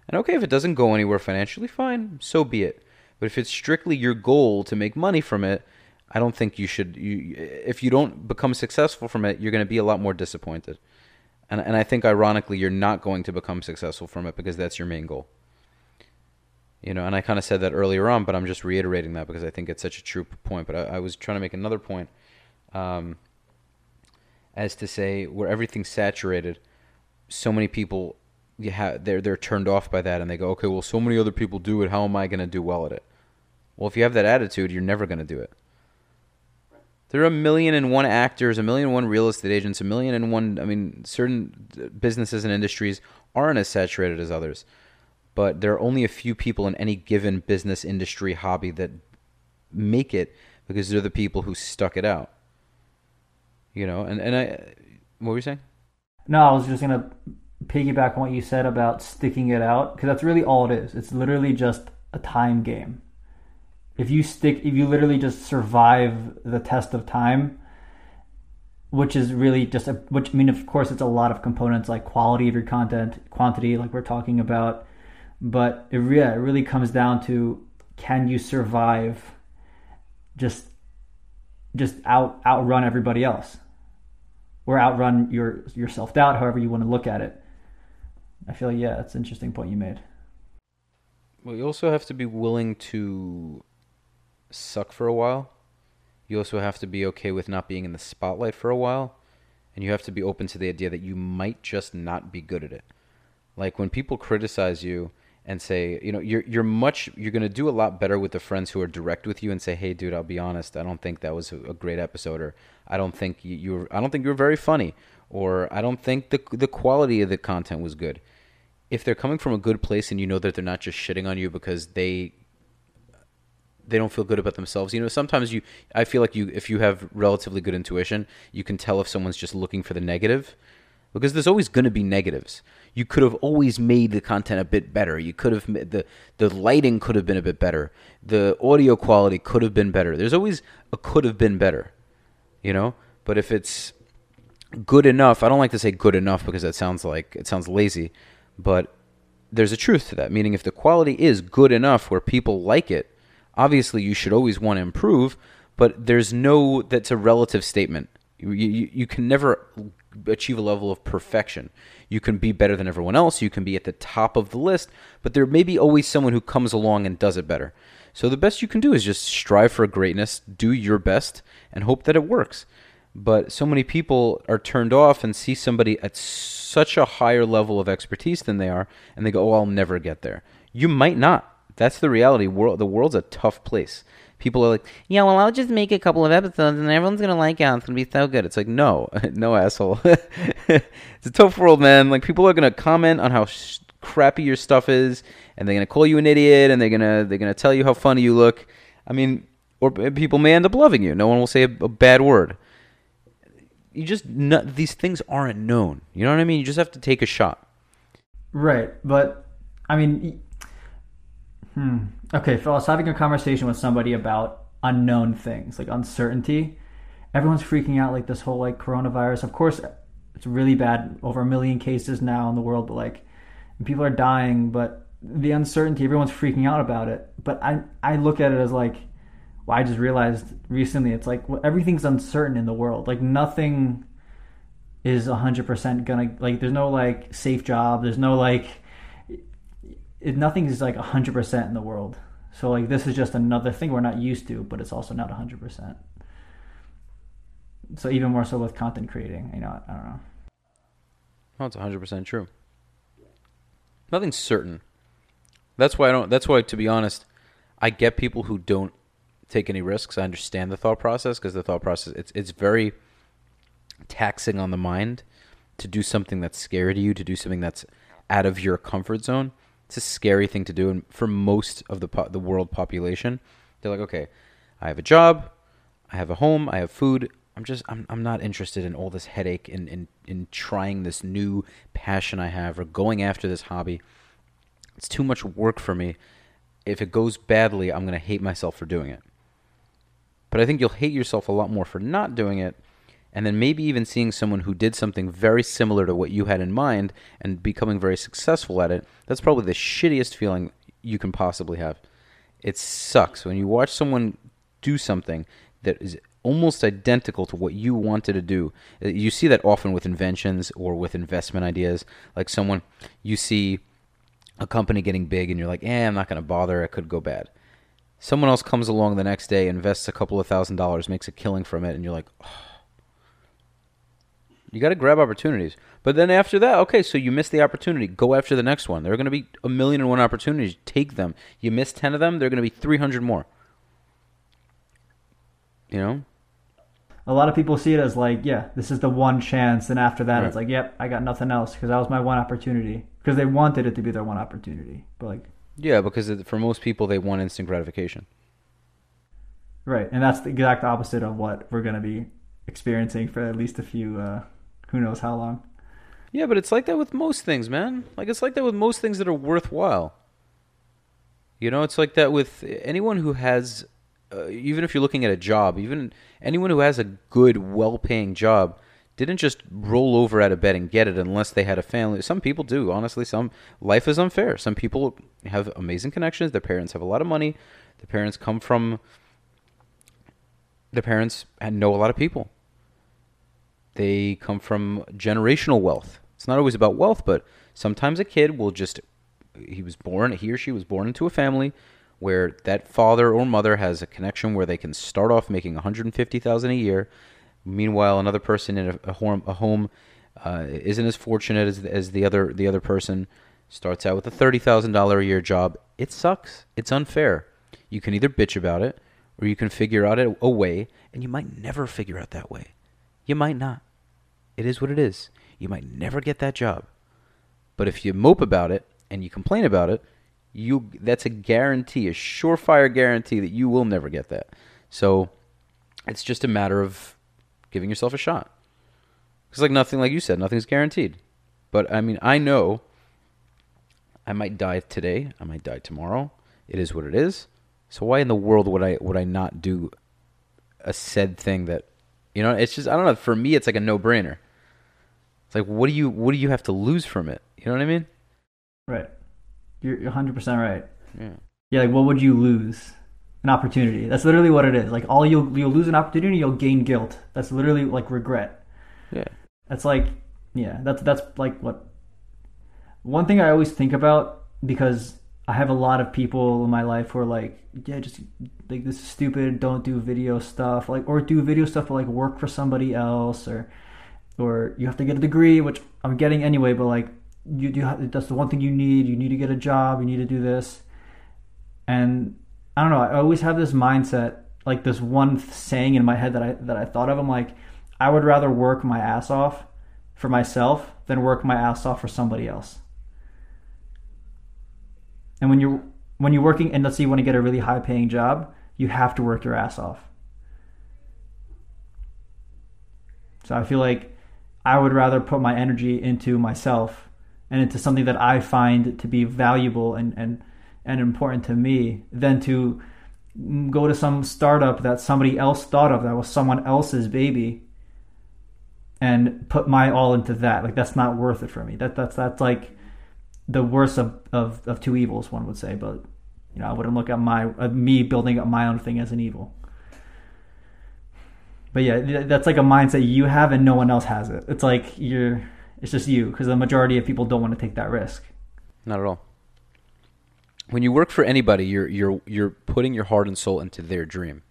And okay, if it doesn't go anywhere financially, fine, so be it. But if it's strictly your goal to make money from it, I don't think you should. You, if you don't become successful from it, you're going to be a lot more disappointed. And and I think ironically, you're not going to become successful from it because that's your main goal. You know, and I kind of said that earlier on, but I'm just reiterating that because I think it's such a true point. But I, I was trying to make another point, um, as to say where everything's saturated, so many people you have they're they're turned off by that, and they go, okay, well, so many other people do it. How am I going to do well at it? Well, if you have that attitude, you're never going to do it. There are a million and one actors, a million and one real estate agents, a million and one. I mean, certain businesses and industries aren't as saturated as others, but there are only a few people in any given business, industry, hobby that make it because they're the people who stuck it out. You know, and and I, what were you saying? No, I was just gonna piggyback on what you said about sticking it out because that's really all it is. It's literally just a time game if you stick if you literally just survive the test of time which is really just a which I mean of course it's a lot of components like quality of your content quantity like we're talking about but it, yeah, it really comes down to can you survive just just out outrun everybody else or outrun your your self-doubt however you want to look at it. I feel like yeah it's an interesting point you made. Well you also have to be willing to suck for a while. You also have to be okay with not being in the spotlight for a while. And you have to be open to the idea that you might just not be good at it. Like when people criticize you and say, you know, you're you're much you're going to do a lot better with the friends who are direct with you and say, "Hey dude, I'll be honest, I don't think that was a, great episode or I don't think you, you were, I don't think you were very funny or I don't think the the quality of the content was good." If they're coming from a good place and you know that they're not just shitting on you because they they don't feel good about themselves. You know, sometimes you I feel like you if you have relatively good intuition, you can tell if someone's just looking for the negative because there's always going to be negatives. You could have always made the content a bit better. You could have made the the lighting could have been a bit better. The audio quality could have been better. There's always a could have been better. You know? But if it's good enough, I don't like to say good enough because that sounds like it sounds lazy, but there's a truth to that. Meaning if the quality is good enough where people like it, obviously you should always want to improve, but there's no that's a relative statement. You, you, you can never achieve a level of perfection. You can be better than everyone else, you can be at the top of the list, but there may be always someone who comes along and does it better. So the best you can do is just strive for greatness, do your best, and hope that it works. But so many people are turned off and see somebody at such a higher level of expertise than they are, and they go, Oh, I'll never get there. You might not. That's the reality. World, the world's a tough place. People are like, yeah, well, I'll just make a couple of episodes and everyone's gonna like it. It's gonna be so good. It's like, no, no, asshole. it's a tough world, man. Like people are gonna comment on how sh- crappy your stuff is, and they're gonna call you an idiot, and they're gonna they're gonna tell you how funny you look. I mean, or people may end up loving you. No one will say a, a bad word. You just these things aren't known. You know what I mean? You just have to take a shot. Right, but I mean, Hmm. Okay, if I was having a conversation with somebody about unknown things, like uncertainty, everyone's freaking out like this whole like coronavirus. Of course, it's really bad, over a million cases now in the world, but like people are dying, but the uncertainty, everyone's freaking out about it. But I I look at it as like well, I just realized recently it's like everything's uncertain in the world. Like nothing is 100% gonna like there's no like safe job, there's no like it, nothing is like 100% in the world. So like this is just another thing we're not used to, but it's also not 100%. So even more so with content creating, you know, I don't know. Well, it's 100% true. Nothing's certain. That's why I don't that's why to be honest, I get people who don't take any risks. I understand the thought process because the thought process it's it's very taxing on the mind to do something that's scary to you, to do something that's out of your comfort zone. It's a scary thing to do, and for most of the po- the world population, they're like, okay, I have a job, I have a home, I have food. I'm just I'm I'm not interested in all this headache in in in trying this new passion I have or going after this hobby. It's too much work for me. If it goes badly, I'm going to hate myself for doing it. But I think you'll hate yourself a lot more for not doing it and then maybe even seeing someone who did something very similar to what you had in mind and becoming very successful at it, that's probably the shittiest feeling you can possibly have. It sucks when you watch someone do something that is almost identical to what you wanted to do. Uh, you see that often with inventions or with investment ideas. Like someone, you see a company getting big and you're like, eh, I'm not going to bother. It could go bad. Someone else comes along the next day, invests a couple of thousand dollars, makes a killing from it, and you're like, oh. You got to grab opportunities. But then after that, okay, so you missed the opportunity. Go after the next one. There are going to be a million and one opportunities. Take them. You miss 10 of them, there are going to be 300 more. You know? A lot of people see it as like, yeah, this is the one chance, and after that, Right. it's like, yep, I got nothing else because that was my one opportunity because they wanted it to be their one opportunity. But like, Yeah, because for most people, they want instant gratification. right, and that's the exact opposite of what we're gonna be experiencing for at least a few, uh, who knows how long. Yeah, but it's like that with most things, man. Like it's like that with most things that are worthwhile. You know, it's like that with anyone who has, uh, even if you're looking at a job, even anyone who has a good, well-paying job, didn't just roll over out of bed and get it unless they had a family. Some people do. Honestly, some life is unfair. Some people have amazing connections. Their parents have a lot of money. Their parents come from. Their parents know a lot of people they come from generational wealth. It's not always about wealth, but sometimes a kid will just he was born he or she was born into a family where that father or mother has a connection where they can start off making 150,000 a year. Meanwhile, another person in a, a home, a home uh, isn't as fortunate as, as the other the other person starts out with a $30,000 a year job. It sucks. It's unfair. You can either bitch about it or you can figure out a way and you might never figure out that way. You might not. It is what it is. You might never get that job. But if you mope about it and you complain about it, you that's a guarantee, a surefire guarantee that you will never get that. So it's just a matter of giving yourself a shot. It's like nothing like you said, nothing's guaranteed. But I mean, I know I might die today, I might die tomorrow. It is what it is. So why in the world would I would I not do a said thing that you know, it's just I don't know, for me it's like a no-brainer. It's like what do you what do you have to lose from it? You know what I mean? Right, you're you're 100 percent right. Yeah. Yeah, like what would you lose? An opportunity. That's literally what it is. Like all you'll you'll lose an opportunity, you'll gain guilt. That's literally like regret. Yeah. That's like yeah, that's that's like what one thing I always think about because I have a lot of people in my life who are like, yeah, just like this is stupid, don't do video stuff, like or do video stuff but like work for somebody else or or you have to get a degree, which I'm getting anyway, but like you do have, that's the one thing you need, you need to get a job, you need to do this. And I don't know, I always have this mindset, like this one saying in my head that I that I thought of. I'm like, I would rather work my ass off for myself than work my ass off for somebody else. And when you're when you're working and let's say you want to get a really high paying job, you have to work your ass off. So I feel like I would rather put my energy into myself and into something that I find to be valuable and and and important to me than to go to some startup that somebody else thought of that was someone else's baby and put my all into that. Like that's not worth it for me. That that's that's like the worst of, of, of two evils one would say but you know i wouldn't look at my uh, me building up my own thing as an evil but yeah that's like a mindset you have and no one else has it it's like you're it's just you because the majority of people don't want to take that risk Not at all. When you work for anybody, you're you're you're putting your heart and soul into their dream.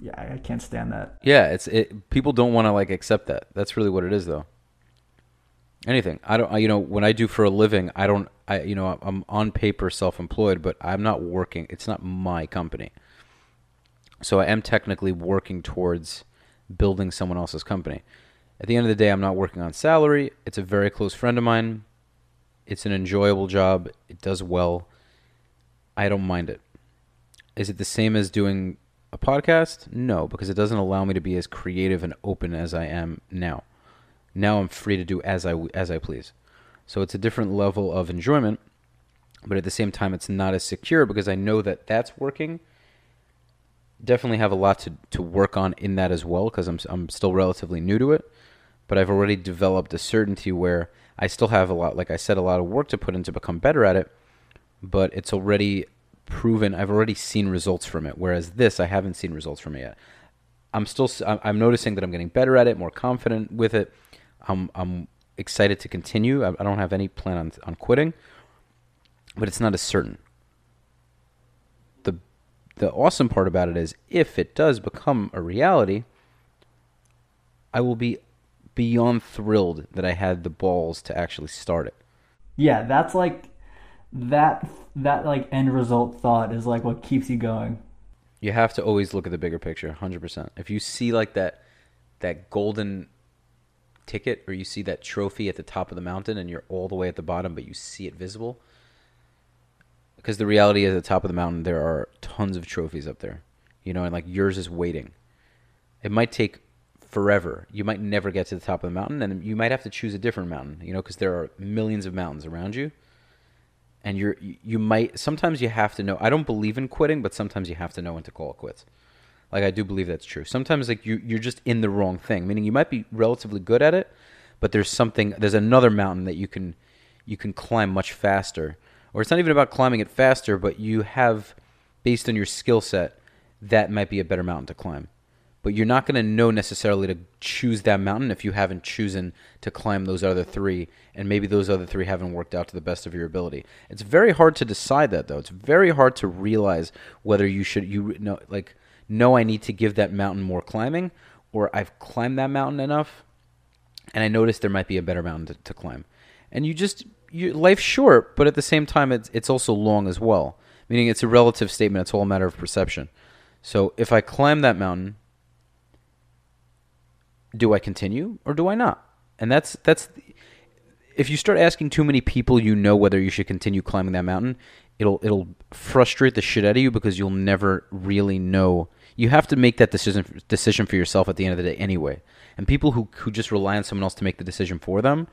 yeah i, can't stand that Yeah, it's it. People don't want to like accept that. That's really what it is, though. Anything. I don't. I, you know, when I do for a living, I don't. I you know, I'm on paper self-employed, but I'm not working. It's not my company. So I am technically working towards building someone else's company. At the end of the day, I'm not working on salary. It's a very close friend of mine. It's an enjoyable job. It does well. I don't mind it. Is it the same as doing a podcast? No, because it doesn't allow me to be as creative and open as I am now. Now I'm free to do as I as I please. So it's a different level of enjoyment, but at the same time it's not as secure because I know that that's working. Definitely have a lot to, to work on in that as well because I'm I'm still relatively new to it, but I've already developed a certainty where I still have a lot like I said a lot of work to put in to become better at it, but it's already proven I've already seen results from it whereas this I haven't seen results from it yet. I'm still I'm noticing that I'm getting better at it, more confident with it. I'm I'm excited to continue. I, I don't have any plan on on quitting. but it's not as certain. The awesome part about it is, if it does become a reality, I will be beyond thrilled that I had the balls to actually start it. Yeah, that's like that that like end result thought is like what keeps you going. You have to always look at the bigger picture, 100%. If you see like that that golden ticket or you see that trophy at the top of the mountain and you're all the way at the bottom but you see it visible, because the reality is at the top of the mountain there are tons of trophies up there. You know, and like yours is waiting. It might take forever. You might never get to the top of the mountain and you might have to choose a different mountain, you know, because there are millions of mountains around you and you're you might sometimes you have to know i don't believe in quitting but sometimes you have to know when to call it quits like i do believe that's true sometimes like you you're just in the wrong thing meaning you might be relatively good at it but there's something there's another mountain that you can you can climb much faster or it's not even about climbing it faster but you have based on your skill set that might be a better mountain to climb. But you're not going to know necessarily to choose that mountain if you haven't chosen to climb those other three and maybe those other three haven't worked out to the best of your ability. It's very hard to decide that though. It's very hard to realize whether you should you know like know i need to give that mountain more climbing or i've climbed that mountain enough and i noticed there might be a better mountain to, to climb. And you just you, life's short but at the same time it's, it's also long as well meaning it's a relative statement it's all a matter of perception so if i climb that mountain do I continue or do I not? And that's that's if you start asking too many people you know whether you should continue climbing that mountain, it'll it'll frustrate the shit out of you because you'll never really know. You have to make that decision decision for yourself at the end of the day anyway. And people who who just rely on someone else to make the decision for them,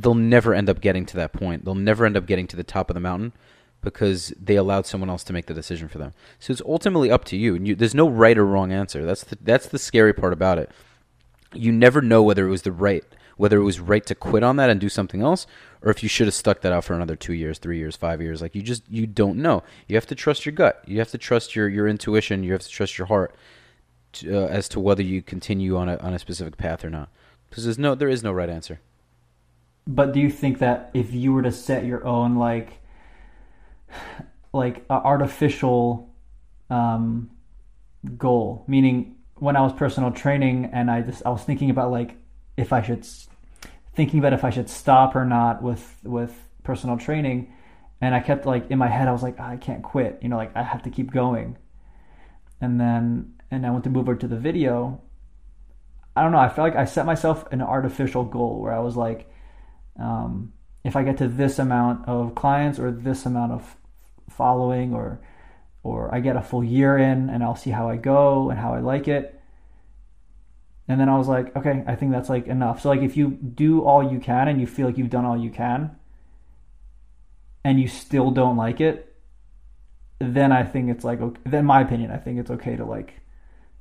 they'll never end up getting to that point. They'll never end up getting to the top of the mountain because they allowed someone else to make the decision for them. So it's ultimately up to you. And you, there's no right or wrong answer. That's the, that's the scary part about it you never know whether it was the right whether it was right to quit on that and do something else or if you should have stuck that out for another two years three years five years like you just you don't know you have to trust your gut you have to trust your your intuition you have to trust your heart to, uh, as to whether you continue on a on a specific path or not because there's no there is no right answer but do you think that if you were to set your own like like artificial um, goal? Meaning when I was personal training and I just I was thinking about like if I should thinking about if I should stop or not with with personal training and I kept like in my head I was like oh, I can't quit you know like I have to keep going. And then and I went to move over to the video. I don't know I felt like I set myself an artificial goal where I was like um, if I get to this amount of clients or this amount of following or or I get a full year in and I'll see how I go and how I like it. And then I was like, okay, I think that's like enough. So like if you do all you can and you feel like you've done all you can and you still don't like it, then I think it's like okay, then my opinion, I think it's okay to like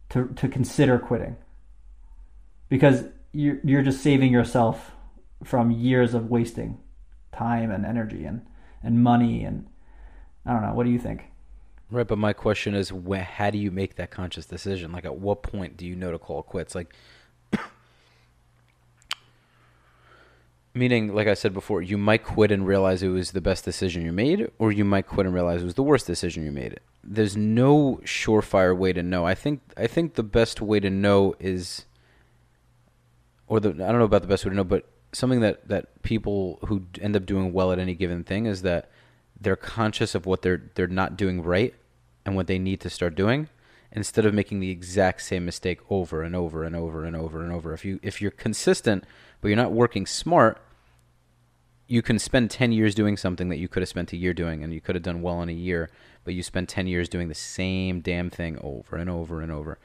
to to consider quitting. Because you're you're just saving yourself from years of wasting time and energy and and money and I don't know, what do you think? Right, but my question is, wh- how do you make that conscious decision? Like, at what point do you know to call quits? Like, meaning, like I said before, you might quit and realize it was the best decision you made, or you might quit and realize it was the worst decision you made. There's no surefire way to know. I think I think the best way to know is, or the I don't know about the best way to know, but something that that people who end up doing well at any given thing is that they're conscious of what they're they're not doing right and what they need to start doing instead of making the exact same mistake over and over and over and over and over. If you if you're consistent but you're not working smart, you can spend 10 years doing something that you could have spent a year doing and you could have done well in a year, but you spend 10 years doing the same damn thing over and over and over.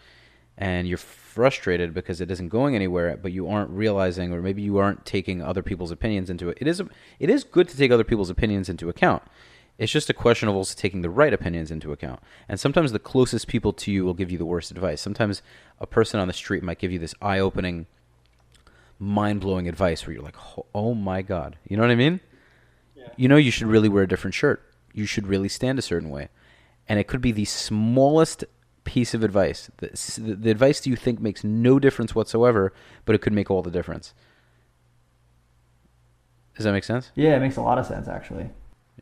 And you're frustrated because it isn't going anywhere, but you aren't realizing, or maybe you aren't taking other people's opinions into it. It is, it is good to take other people's opinions into account. It's just a question of also taking the right opinions into account. And sometimes the closest people to you will give you the worst advice. Sometimes a person on the street might give you this eye opening, mind blowing advice where you're like, oh, oh my God. You know what I mean? Yeah. You know, you should really wear a different shirt. You should really stand a certain way. And it could be the smallest piece of advice. The, the, the advice that you think makes no difference whatsoever, but it could make all the difference. Does that make sense? Yeah, it makes a lot of sense, actually.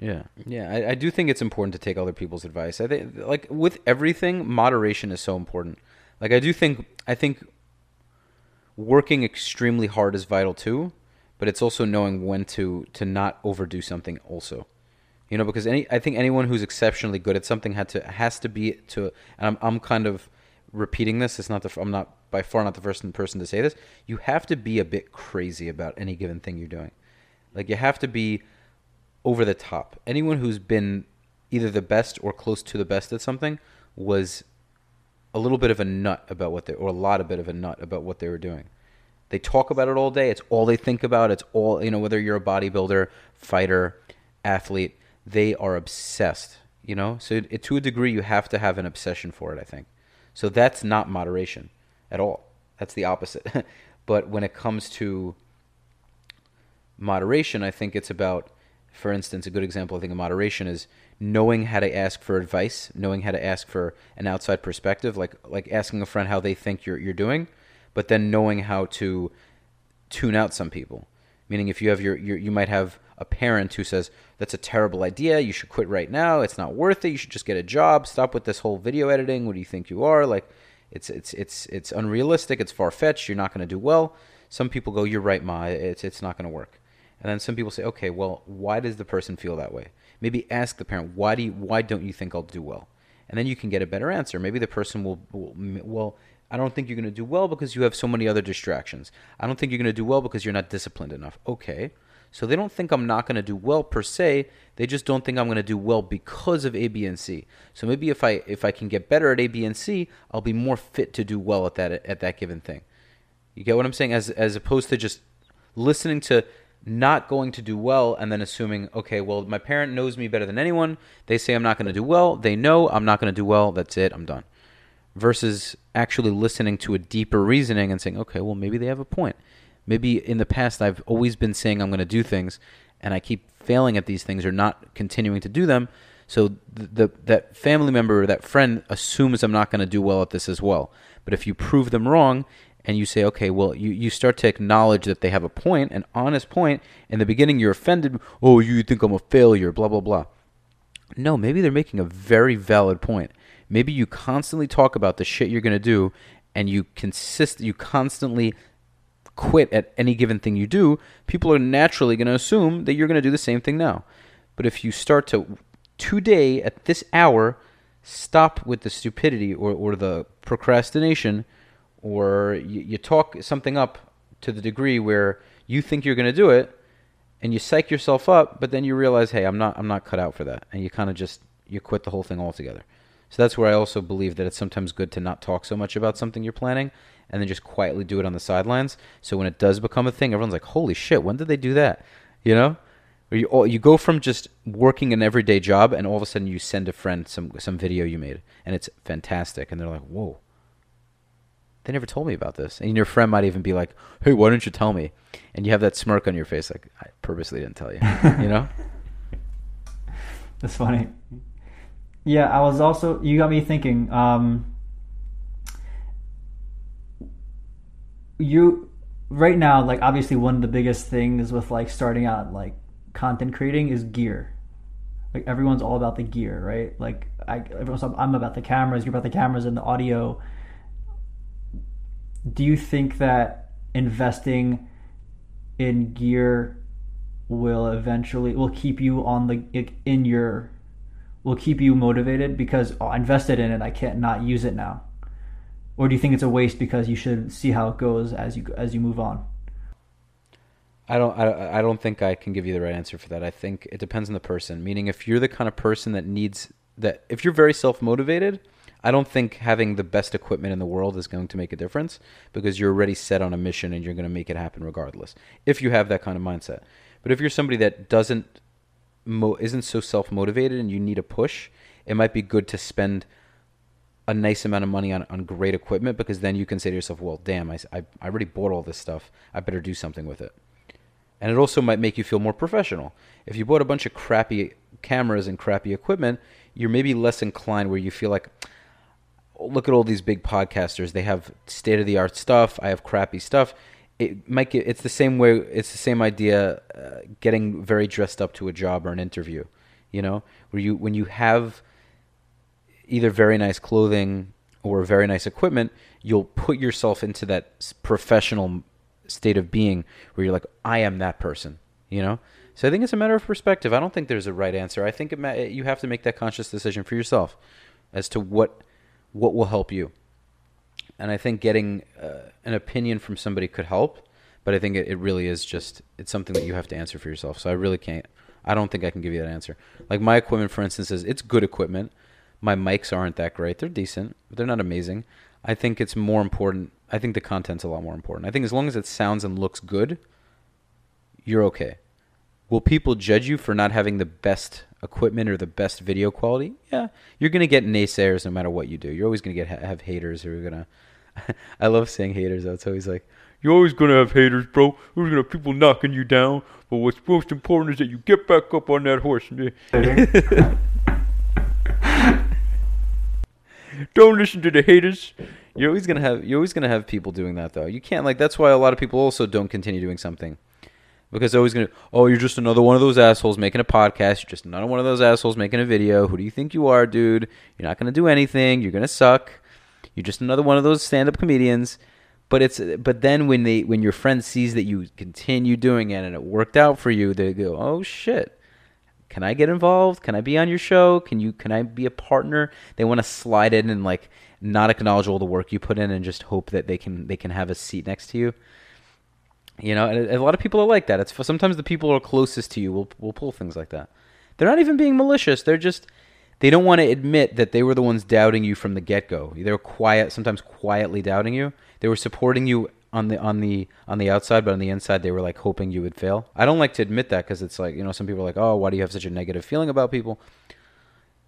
Yeah, yeah. I, I do think it's important to take other people's advice. I think, like with everything, moderation is so important. Like I do think, I think working extremely hard is vital too, but it's also knowing when to to not overdo something. Also, you know, because any I think anyone who's exceptionally good at something had to has to be to. And I'm I'm kind of repeating this. It's not the I'm not by far not the first person to say this. You have to be a bit crazy about any given thing you're doing. Like you have to be over the top. Anyone who's been either the best or close to the best at something was a little bit of a nut about what they or a lot of bit of a nut about what they were doing. They talk about it all day. It's all they think about. It's all you know. Whether you're a bodybuilder, fighter, athlete, they are obsessed. You know, so it, to a degree, you have to have an obsession for it. I think. So that's not moderation at all. That's the opposite. but when it comes to moderation, I think it's about, for instance, a good example I think of moderation is knowing how to ask for advice, knowing how to ask for an outside perspective, like like asking a friend how they think you're you're doing, but then knowing how to tune out some people. Meaning, if you have your, your you might have a parent who says that's a terrible idea, you should quit right now. It's not worth it. You should just get a job. Stop with this whole video editing. What do you think you are? Like, it's it's it's it's unrealistic. It's far fetched. You're not going to do well. Some people go, "You're right, ma. It's it's not going to work." And then some people say, "Okay, well, why does the person feel that way?" Maybe ask the parent, "Why do you, why don't you think I'll do well?" And then you can get a better answer. Maybe the person will will, will I don't think you're going to do well because you have so many other distractions. I don't think you're going to do well because you're not disciplined enough. Okay. So they don't think I'm not going to do well per se. They just don't think I'm going to do well because of A, B, and C. So maybe if I if I can get better at A, B, and C, I'll be more fit to do well at that at that given thing. You get what I'm saying? As as opposed to just listening to not going to do well and then assuming, okay, well, my parent knows me better than anyone. They say I'm not going to do well. They know I'm not going to do well. That's it. I'm done versus actually listening to a deeper reasoning and saying, okay, well, maybe they have a point. Maybe in the past I've always been saying I'm going to do things and I keep failing at these things or not continuing to do them. So the, the that family member or that friend assumes I'm not going to do well at this as well. But if you prove them wrong and you say, okay, well, you, you start to acknowledge that they have a point, an honest point. In the beginning, you're offended. Oh, you think I'm a failure, blah, blah, blah. No, maybe they're making a very valid point maybe you constantly talk about the shit you're going to do and you consist you constantly quit at any given thing you do, people are naturally going to assume that you're going to do the same thing now. But if you start to today at this hour stop with the stupidity or, or the procrastination or you, you talk something up to the degree where you think you're going to do it and you psych yourself up but then you realize hey i'm not i'm not cut out for that and you kind of just you quit the whole thing altogether so that's where I also believe that it's sometimes good to not talk so much about something you're planning and then just quietly do it on the sidelines. So when it does become a thing, everyone's like, "Holy shit, when did they do that?" You know? Or you you go from just working an everyday job and all of a sudden you send a friend some some video you made and it's fantastic and they're like, "Whoa." They never told me about this. And your friend might even be like, "Hey, why didn't you tell me?" And you have that smirk on your face like, "I purposely didn't tell you." you know? That's funny. Yeah, I was also. You got me thinking. Um, you right now, like obviously, one of the biggest things with like starting out, like content creating, is gear. Like everyone's all about the gear, right? Like I, everyone's. I'm about the cameras. You're about the cameras and the audio. Do you think that investing in gear will eventually will keep you on the in your will keep you motivated because oh, I invested in it, I can't not use it now? Or do you think it's a waste because you should see how it goes as you as you move on? I don't I, I don't think I can give you the right answer for that. I think it depends on the person. Meaning if you're the kind of person that needs that if you're very self-motivated, I don't think having the best equipment in the world is going to make a difference because you're already set on a mission and you're going to make it happen regardless. If you have that kind of mindset. But if you're somebody that doesn't mo- isn't so self motivated and you need a push, it might be good to spend a nice amount of money on, on great equipment because then you can say to yourself, well, damn, I, I, I already bought all this stuff. I better do something with it. And it also might make you feel more professional. If you bought a bunch of crappy cameras and crappy equipment, you're maybe less inclined where you feel like, oh, look at all these big podcasters. They have state of the art stuff. I have crappy stuff it get it's the same way it's the same idea uh, getting very dressed up to a job or an interview You know, where you when you have either very nice clothing or very nice equipment, you'll put yourself into that professional state of being where you're like, I am that person. You know. So I think it's a matter of perspective. I don't think there's a right answer. I think ma- you have to make that conscious decision for yourself as to what what will help you. And I think getting uh, an opinion from somebody could help, but I think it, it really is just it's something that you have to answer for yourself. So I really can't. I don't think I can give you that answer. Like my equipment, for instance, is it's good equipment. My mics aren't that great. They're decent, but they're not amazing. I think it's more important. I think the content's a lot more important. I think as long as it sounds and looks good, you're okay. Will people judge you for not having the best equipment or the best video quality? Yeah, you're gonna get naysayers no matter what you do. You're always gonna get have haters who are gonna. I love saying haters. That's always like, you're always gonna have haters, bro. There's gonna have people knocking you down. But what's most important is that you get back up on that horse. Don't listen to the haters. You're always gonna have you're always gonna have people doing that though. You can't like that's why a lot of people also don't continue doing something. Because they're always gonna oh you're just another one of those assholes making a podcast, you're just another one of those assholes making a video. Who do you think you are, dude? You're not gonna do anything, you're gonna suck. You're just another one of those stand up comedians. But it's but then when they when your friend sees that you continue doing it and it worked out for you, they go, Oh shit can I get involved? Can I be on your show? Can you can I be a partner? They want to slide in and like not acknowledge all the work you put in and just hope that they can they can have a seat next to you. You know, and a lot of people are like that. It's sometimes the people who are closest to you will will pull things like that. They're not even being malicious. They're just they don't want to admit that they were the ones doubting you from the get go. They were quiet, sometimes quietly doubting you. They were supporting you on the on the on the outside, but on the inside they were like hoping you would fail. I don't like to admit that because it's like you know some people are like, oh, why do you have such a negative feeling about people?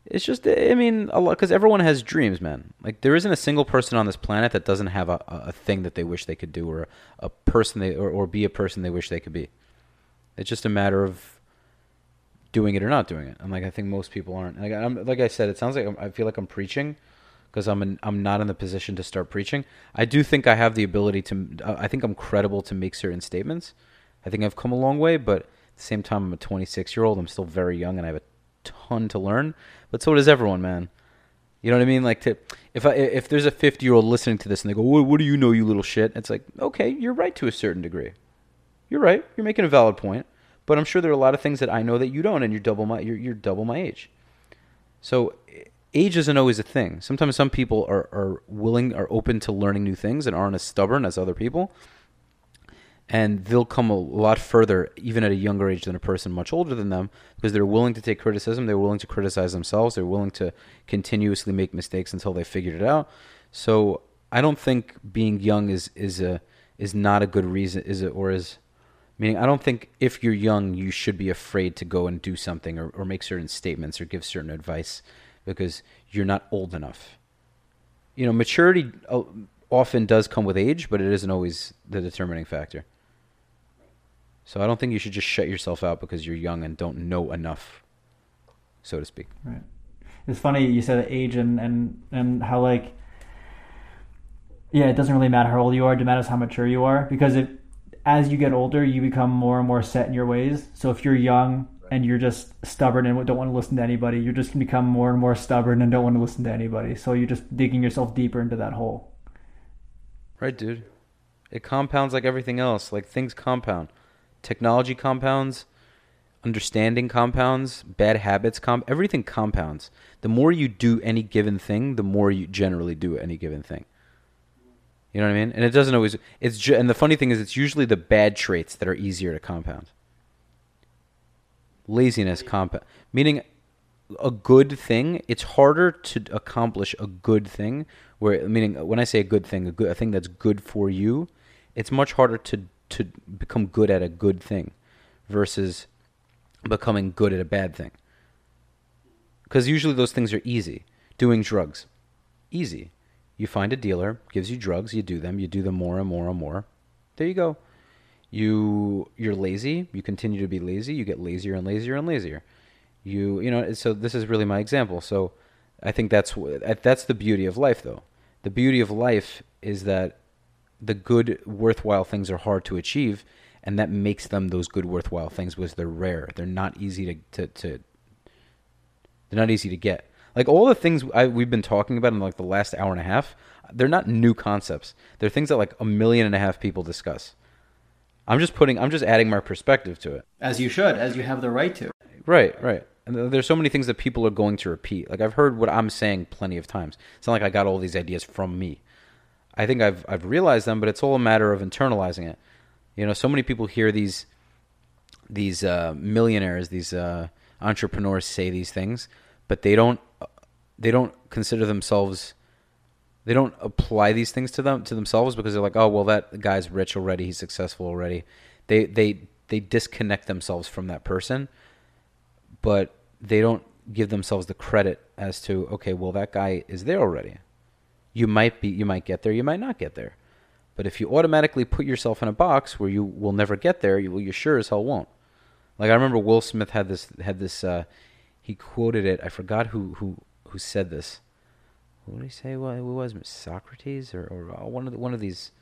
It's just eh, I mean a lot because everyone has dreams, man. Like there isn't a single person on this planet that doesn't have a, a thing that they wish they could do or a person they or, or be a person they wish they could be. It's just a matter of doing it or not doing it. And like I think most people aren't. Like, I'm, like I said, it sounds like I'm, I feel like I'm preaching because I'm I'm not in the position to start preaching. I do think I have the ability to. I think I'm credible to make certain statements. I think I've come a long way, but at the same time, I'm a 26 year old. I'm still very young, and I have a ton to learn. But so does everyone, man. You know what I mean? Like to if I if there's a 50 year old listening to this and they go, what, "What do you know, you little shit?" It's like, okay, you're right to a certain degree. You're right. You're making a valid point. But I'm sure there are a lot of things that I know that you don't, and you're double my you're, you're double my age. So age isn't always a thing. Sometimes some people are, are willing, are open to learning new things and aren't as stubborn as other people. And they'll come a lot further, even at a younger age than a person much older than them, because they're willing to take criticism. They're willing to criticize themselves. They're willing to continuously make mistakes until they figured it out. So I don't think being young is is a is not a good reason. Is it or is meaning I don't think if you're young you should be afraid to go and do something or, or make certain statements or give certain advice because you're not old enough. You know, maturity uh, often does come with age, but it isn't always the determining factor. So I don't think you should just shut yourself out because you're young and don't know enough, so to speak. Right. It's funny you said age and and and how like yeah, it doesn't really matter how old you are. It matters how mature you are because if as you get older, you become more and more set in your ways. So if you're young and you're just stubborn and don't want to listen to anybody, you're just gonna become more and more stubborn and don't want to listen to anybody. So you're just digging yourself deeper into that hole. Right, dude. It compounds like everything else. Like things compound. Technology compounds, understanding compounds, bad habits comp everything compounds. The more you do any given thing, the more you generally do any given thing. You know what I mean? And it doesn't always it's ju- and the funny thing is it's usually the bad traits that are easier to compound. Laziness compound meaning a good thing, it's harder to accomplish a good thing. Where meaning, when I say a good thing, a good a thing that's good for you, it's much harder to to become good at a good thing, versus becoming good at a bad thing. Because usually those things are easy. Doing drugs, easy. You find a dealer, gives you drugs, you do them, you do them more and more and more. There you go. You you're lazy, you continue to be lazy, you get lazier and lazier and lazier you you know so this is really my example so i think that's that's the beauty of life though the beauty of life is that the good worthwhile things are hard to achieve and that makes them those good worthwhile things because they're rare they're not easy to to to, They're not easy to get. Like all the things I, we've been talking about in like the last hour and a half, they're not new concepts. They're things that like a million and a half people discuss. I'm just putting, I'm just adding my perspective to it. As you should, as you have the right to. Right, right. And there's so many things that people are going to repeat. Like I've heard what I'm saying plenty of times. It's not like I got all these ideas from me. I think I've I've realized them, but it's all a matter of internalizing it. You know, so many people hear these these uh, millionaires, these uh, entrepreneurs say these things, but they don't they don't consider themselves they don't apply these things to them to themselves because they're like, oh well, that guy's rich already, he's successful already. They they they disconnect themselves from that person, but they don't give themselves the credit as to okay, well that guy is there already. You might be you might get there, you might not get there. But if you automatically put yourself in a box where you will never get there, you, you sure as hell won't. Like I remember Will Smith had this had this uh, he quoted it. I forgot who who who said this. What did he say? Well, it was Socrates or, or uh, one of the, one of these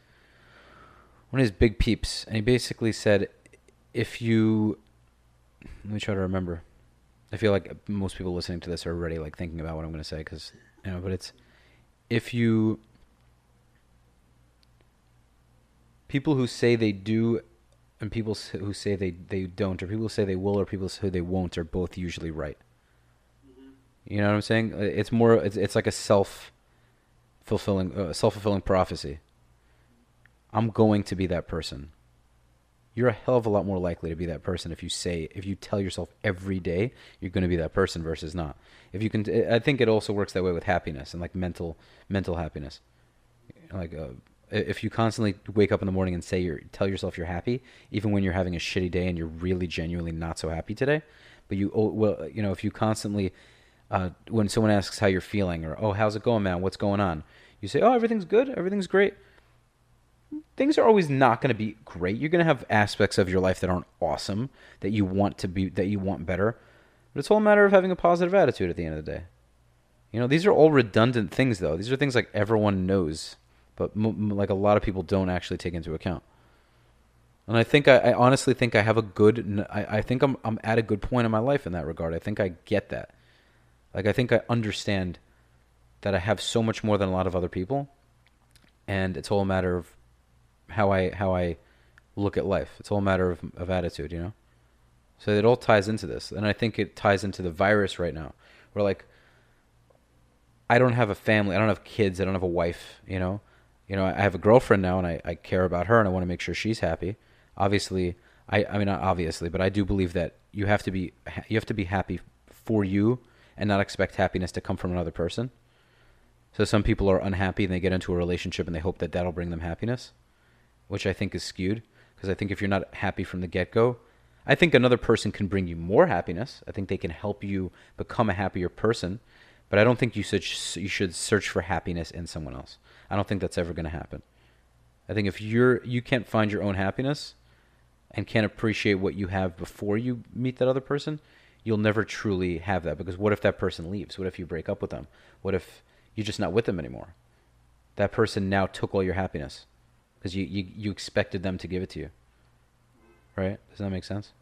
one of his big peeps, and he basically said, if you let me try to remember. I feel like most people listening to this are already like thinking about what I'm going to say because you know, but it's if you people who say they do and people who say they, they don't or people who say they will or people who say they won't are both usually right. You know what i'm saying? It's more it's, it's like a self fulfilling uh, self-fulfilling prophecy. I'm going to be that person. You're a hell of a lot more likely to be that person if you say if you tell yourself every day you're going to be that person versus not. If you can i think it also works that way with happiness and like mental mental happiness. Like uh, if you constantly wake up in the morning and say you're tell yourself you're happy, even when you're having a shitty day and you're really genuinely not so happy today, but you oh, well you know if you constantly uh, when someone asks how you're feeling or oh how's it going man what's going on you say oh everything's good everything's great things are always not going to be great you're going to have aspects of your life that aren't awesome that you want to be that you want better but it's all a matter of having a positive attitude at the end of the day you know these are all redundant things though these are things like everyone knows but m- like a lot of people don't actually take into account. And I think I, I honestly think I have a good. I, I think I'm I'm at a good point in my life in that regard. I think I get that. Like I think I understand that I have so much more than a lot of other people, and it's all a matter of how I how I look at life. It's all a matter of, of attitude, you know. So it all ties into this, and I think it ties into the virus right now. Where like, I don't have a family, I don't have kids, I don't have a wife, you know you know, I have a girlfriend now and I, I care about her and I want to make sure she's happy. Obviously, I, I mean, not obviously, but I do believe that you have to be, you have to be happy for you and not expect happiness to come from another person. So some people are unhappy and they get into a relationship and they hope that that'll bring them happiness, which I think is skewed because I think if you're not happy from the get go, I think another person can bring you more happiness. I think they can help you become a happier person, but I don't think you should you should search for happiness in someone else. I don't think that's ever going to happen. I think if you're you can't find your own happiness and can't appreciate what you have before you meet that other person, you'll never truly have that because what if that person leaves? What if you break up with them? What if you're just not with them anymore? That person now took all your happiness because you, you, you expected them to give it to you. Right? Does that make sense?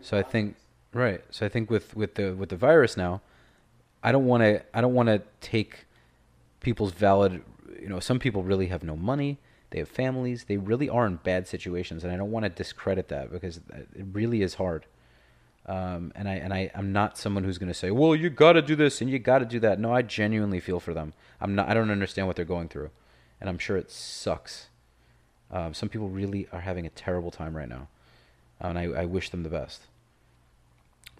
So I think right. So I think with, with the with the virus now, I don't want to I don't want to take people's valid you know, some people really have no money. They have families. They really are in bad situations, and I don't want to discredit that because it really is hard. Um, and I and I I'm not someone who's going to say, well, you got to do this and you got to do that. No, I genuinely feel for them. I'm not. I don't understand what they're going through, and I'm sure it sucks. Um, some people really are having a terrible time right now, and I, I wish them the best.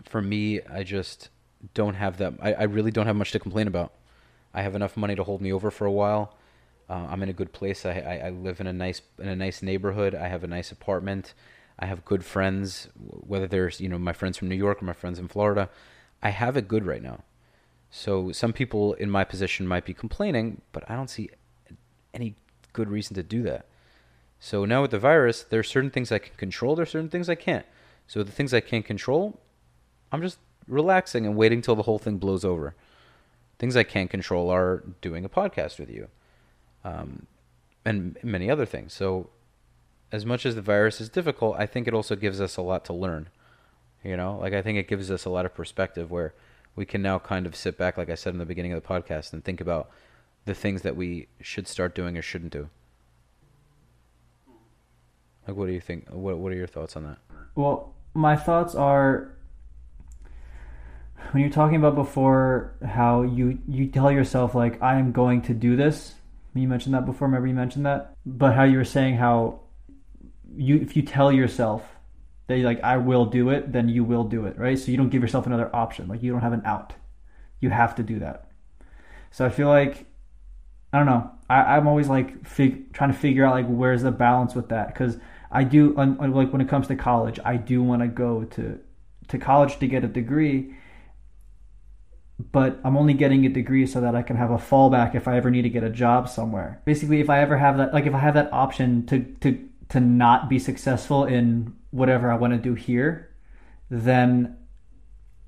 For me, I just don't have that. I, I really don't have much to complain about. I have enough money to hold me over for a while. Uh, I'm in a good place. I, I, I live in a nice in a nice neighborhood. I have a nice apartment. I have good friends, whether there's you know my friends from New York or my friends in Florida. I have it good right now. So some people in my position might be complaining, but I don't see any good reason to do that. So now with the virus, there are certain things I can control. There are certain things I can't. So the things I can't control, I'm just relaxing and waiting till the whole thing blows over. Things I can't control are doing a podcast with you um, and many other things. So, as much as the virus is difficult, I think it also gives us a lot to learn. You know, like I think it gives us a lot of perspective where we can now kind of sit back, like I said in the beginning of the podcast, and think about the things that we should start doing or shouldn't do. Like, what do you think? What What are your thoughts on that? Well, my thoughts are when you're talking about before how you you tell yourself like I am going to do this. You mentioned that before. Remember you mentioned that, but how you were saying how you if you tell yourself that like I will do it, then you will do it, right? So you don't give yourself another option. Like you don't have an out. You have to do that. So I feel like I don't know. I, I'm always like fig- trying to figure out like where's the balance with that because I do like when it comes to college, I do want to go to to college to get a degree, but I'm only getting a degree so that I can have a fallback if I ever need to get a job somewhere. Basically, if I ever have that, like if I have that option to to to not be successful in whatever I want to do here, then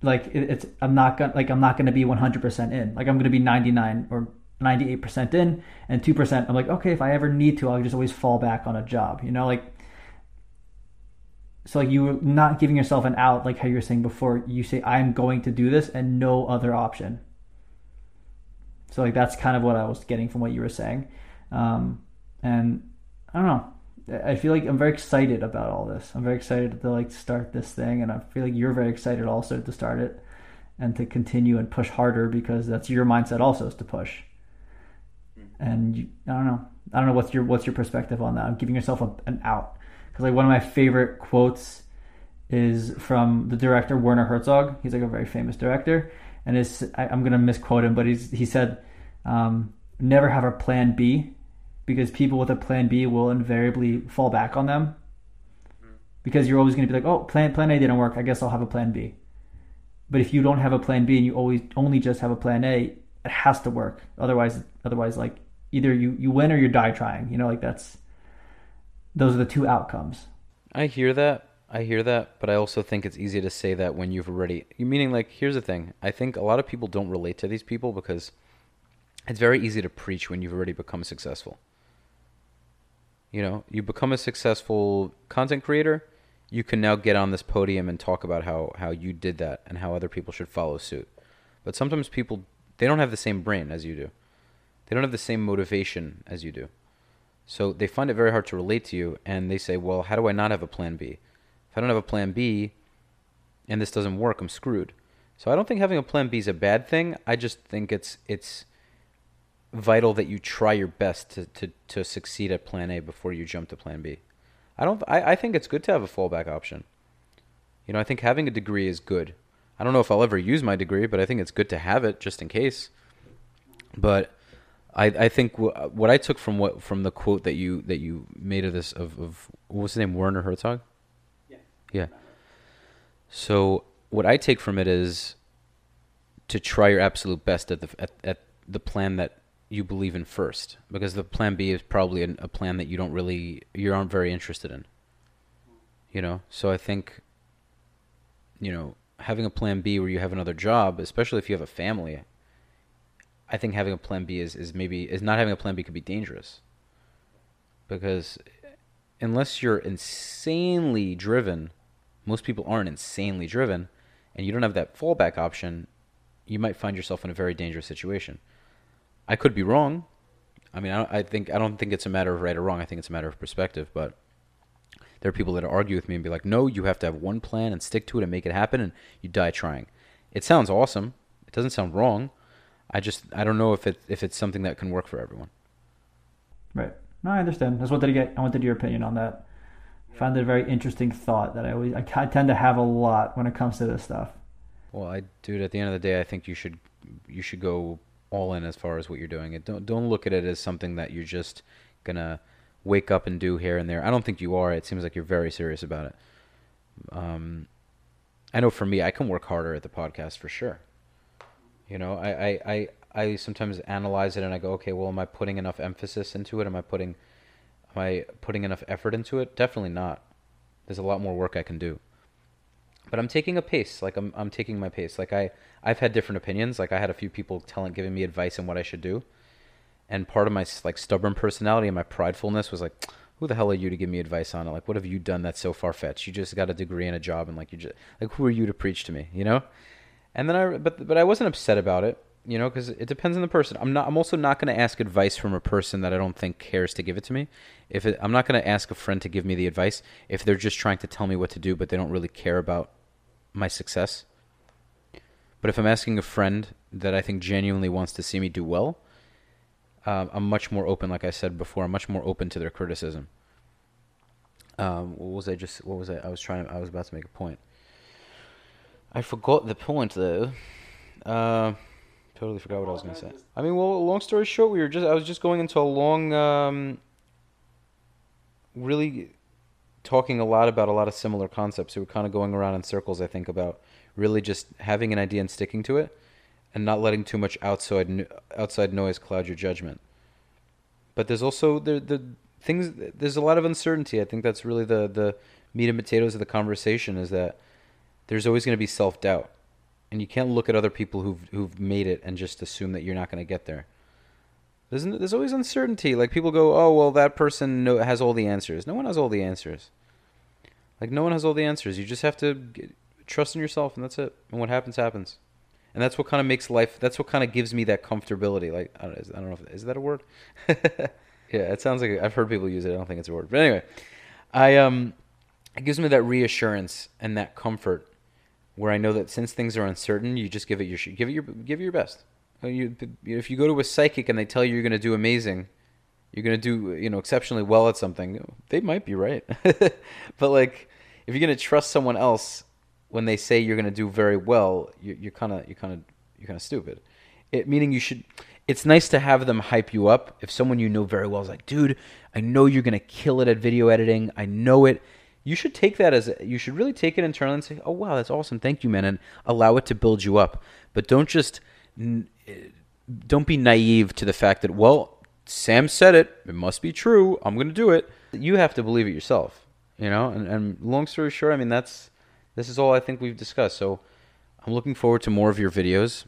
like it, it's I'm not gonna like I'm not gonna be 100% in. Like I'm gonna be 99 or 98% in and 2% I'm like okay if I ever need to I'll just always fall back on a job you know like so like you were not giving yourself an out like how you were saying before. You say i'm going to do this and no other option. So like that's kind of what i was getting from what you were saying. Um, and i don't know i feel like i'm very excited about all this. I'm very excited to like start this thing and i feel like you're very excited also to start it and to continue and push harder because that's your mindset also is to push. And you, i don't know. I don't know what's your what's your perspective on that. I'm giving yourself a, an out. Because like one of my favorite quotes is from the director Werner Herzog. He's like a very famous director, and is I, am gonna misquote him, but he's he said, um, "Never have a plan B, because people with a plan B will invariably fall back on them, because you're always gonna be like, oh, plan plan A didn't work. I guess I'll have a plan B." But if you don't have a plan B and you always only just have a plan A, it has to work. Otherwise, otherwise, like either you you win or you die trying. You know, like that's those are the two outcomes. I hear that. I hear that, but I also think it's easy to say that when you've already meaning like here's the thing. I think a lot of people don't relate to these people because it's very easy to preach when you've already become successful. You know, you become a successful content creator, you can now get on this podium and talk about how how you did that and how other people should follow suit. But sometimes people they don't have the same brain as you do. They don't have the same motivation as you do. So they find it very hard to relate to you, and they say, "Well, how do I not have a plan B? If I don't have a plan B, and this doesn't work, I'm screwed." So I don't think having a plan B is a bad thing. I just think it's it's vital that you try your best to, to, to succeed at plan A before you jump to plan B. I don't I, I think it's good to have a fallback option. You know, I think having a degree is good. I don't know if I'll ever use my degree, but I think it's good to have it just in case. But I, I think w- what I took from what from the quote that you that you made of this of, of what was his name Werner Herzog. Yeah. Yeah. So what I take from it is to try your absolute best at the at, at the plan that you believe in first, because the plan B is probably a, a plan that you don't really you aren't very interested in. You know, so I think. You know, having a plan B where you have another job, especially if you have a family, I think having a plan B is, is maybe is not having a plan B could be dangerous. Because unless you're insanely driven, most people aren't insanely driven, and you don't have that fallback option, you might find yourself in a very dangerous situation. I could be wrong. I mean, I, I think I don't think it's a matter of right or wrong. I think it's a matter of perspective. But there are people that argue with me and be like, "No, you have to have one plan and stick to it and make it happen, and you die trying." It sounds awesome. It doesn't sound wrong I just I don't know if it if it's something that can work for everyone. Right. No, I understand. I just wanted to get I wanted your opinion on that. I found it a very interesting thought that I always I tend to have a lot when it comes to this stuff. Well, I dude, at the end of the day, I think you should you should go all in as far as what you're doing. It don't don't look at it as something that you're just gonna wake up and do here and there. I don't think you are. It seems like you're very serious about it. Um, I know for me, I can work harder at the podcast for sure. You know, I, I, I, I sometimes analyze it and I go, okay, well, am I putting enough emphasis into it? Am I putting, am I putting enough effort into it? Definitely not. There's a lot more work I can do. But I'm taking a pace. Like I'm, I'm taking my pace. Like I, I've had different opinions. Like I had a few people telling, giving me advice on what I should do. And part of my like stubborn personality and my pridefulness was like, who the hell are you to give me advice on it? Like, what have you done that's so far fetched? You just got a degree and a job, and like, you just like, who are you to preach to me? You know? And then I but but I wasn't upset about it, you know, because it depends on the person. I'm not. I'm also not going to ask advice from a person that I don't think cares to give it to me. If it, I'm not going to ask a friend to give me the advice if they're just trying to tell me what to do, but they don't really care about my success. But if I'm asking a friend that I think genuinely wants to see me do well, um, I'm much more open. Like I said before, I'm much more open to their criticism. Um, what was I just? What was I? I was trying. I was about to make a point. I forgot the point though. Uh, totally forgot what I was going to say. I mean, well, long story short, we were just. I was just going into a long, um, really talking a lot about a lot of similar concepts. We were kind of going around in circles. I think about really just having an idea and sticking to it, and not letting too much outside outside noise cloud your judgment. But there's also the the things. There's a lot of uncertainty. I think that's really the the meat and potatoes of the conversation. Is that there's always going to be self doubt, and you can't look at other people who've who've made it and just assume that you're not going to get there. There's there's always uncertainty. Like people go, oh well, that person know, has all the answers. No one has all the answers. Like no one has all the answers. You just have to get, trust in yourself, and that's it. And what happens, happens. And that's what kind of makes life. That's what kind of gives me that comfortability. Like I don't, I don't know if is that a word. yeah, it sounds like I've heard people use it. I don't think it's a word, but anyway, I um, it gives me that reassurance and that comfort, where I know that since things are uncertain, you just give it your give it your give it your best. Uh, you, if you go to a psychic and they tell you you're going to do amazing, you're going to do you know exceptionally well at something. They might be right, but like if you're going to trust someone else when they say you're going to do very well, you're kind of you're kind of you're kind of stupid. It meaning you should. It's nice to have them hype you up. If someone you know very well is like, dude, I know you're going to kill it at video editing. I know it. You should take that as you should really take it internally and say, oh wow, that's awesome, thank you, man, and allow it to build you up. But don't just eh, don't be naive to the fact that well, Sam said it, it must be true. I'm going to do it. You have to believe it yourself, you know. And, and long story short, I mean that's this is all I think we've discussed. So I'm looking forward to more of your videos.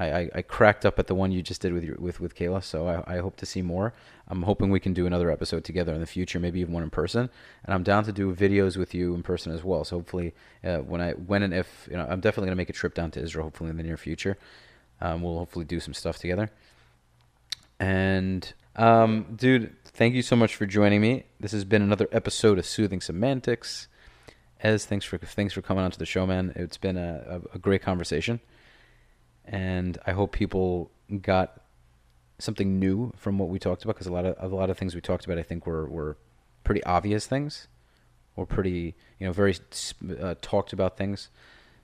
I, I, I cracked up at the one you just did with your, with with Kayla, so I, I hope to see more. I'm hoping we can do another episode together in the future, maybe even one in person. And I'm down to do videos with you in person as well. So hopefully, uh, when I when and if you know, I'm definitely gonna make a trip down to Israel. Hopefully in the near future, um, we'll hopefully do some stuff together. And um, dude, thank you so much for joining me. This has been another episode of Soothing Semantics. Ez, thanks for thanks for coming onto the show, man. It's been a, a, a great conversation, and I hope people got something new from what we talked about because a lot of a lot of things we talked about, I think, were were pretty obvious things, or pretty you know very uh, talked about things.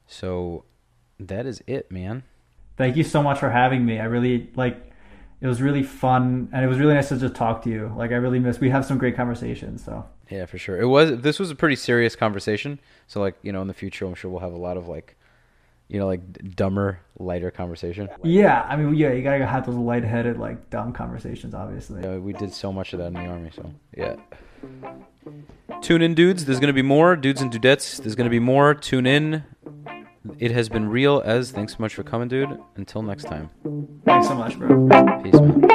So that is it, man. Thank you so much for having me. I really like. It was really fun, and it was really nice to just talk to you. Like I really miss. We have some great conversations. So yeah, for sure. It was. This was a pretty serious conversation. So like you know, in the future, I'm sure we'll have a lot of like, you know, like dumber, lighter conversation. Yeah, I mean, yeah, you gotta have those lightheaded, like dumb conversations, obviously. Yeah, we did so much of that in the army, so yeah. Tune in, dudes. There's gonna be more dudes and dudettes. There's gonna be more. Tune in. It has been real. Ez thanks so much for coming, dude. Until next time. Thanks so much, bro. Peace, man.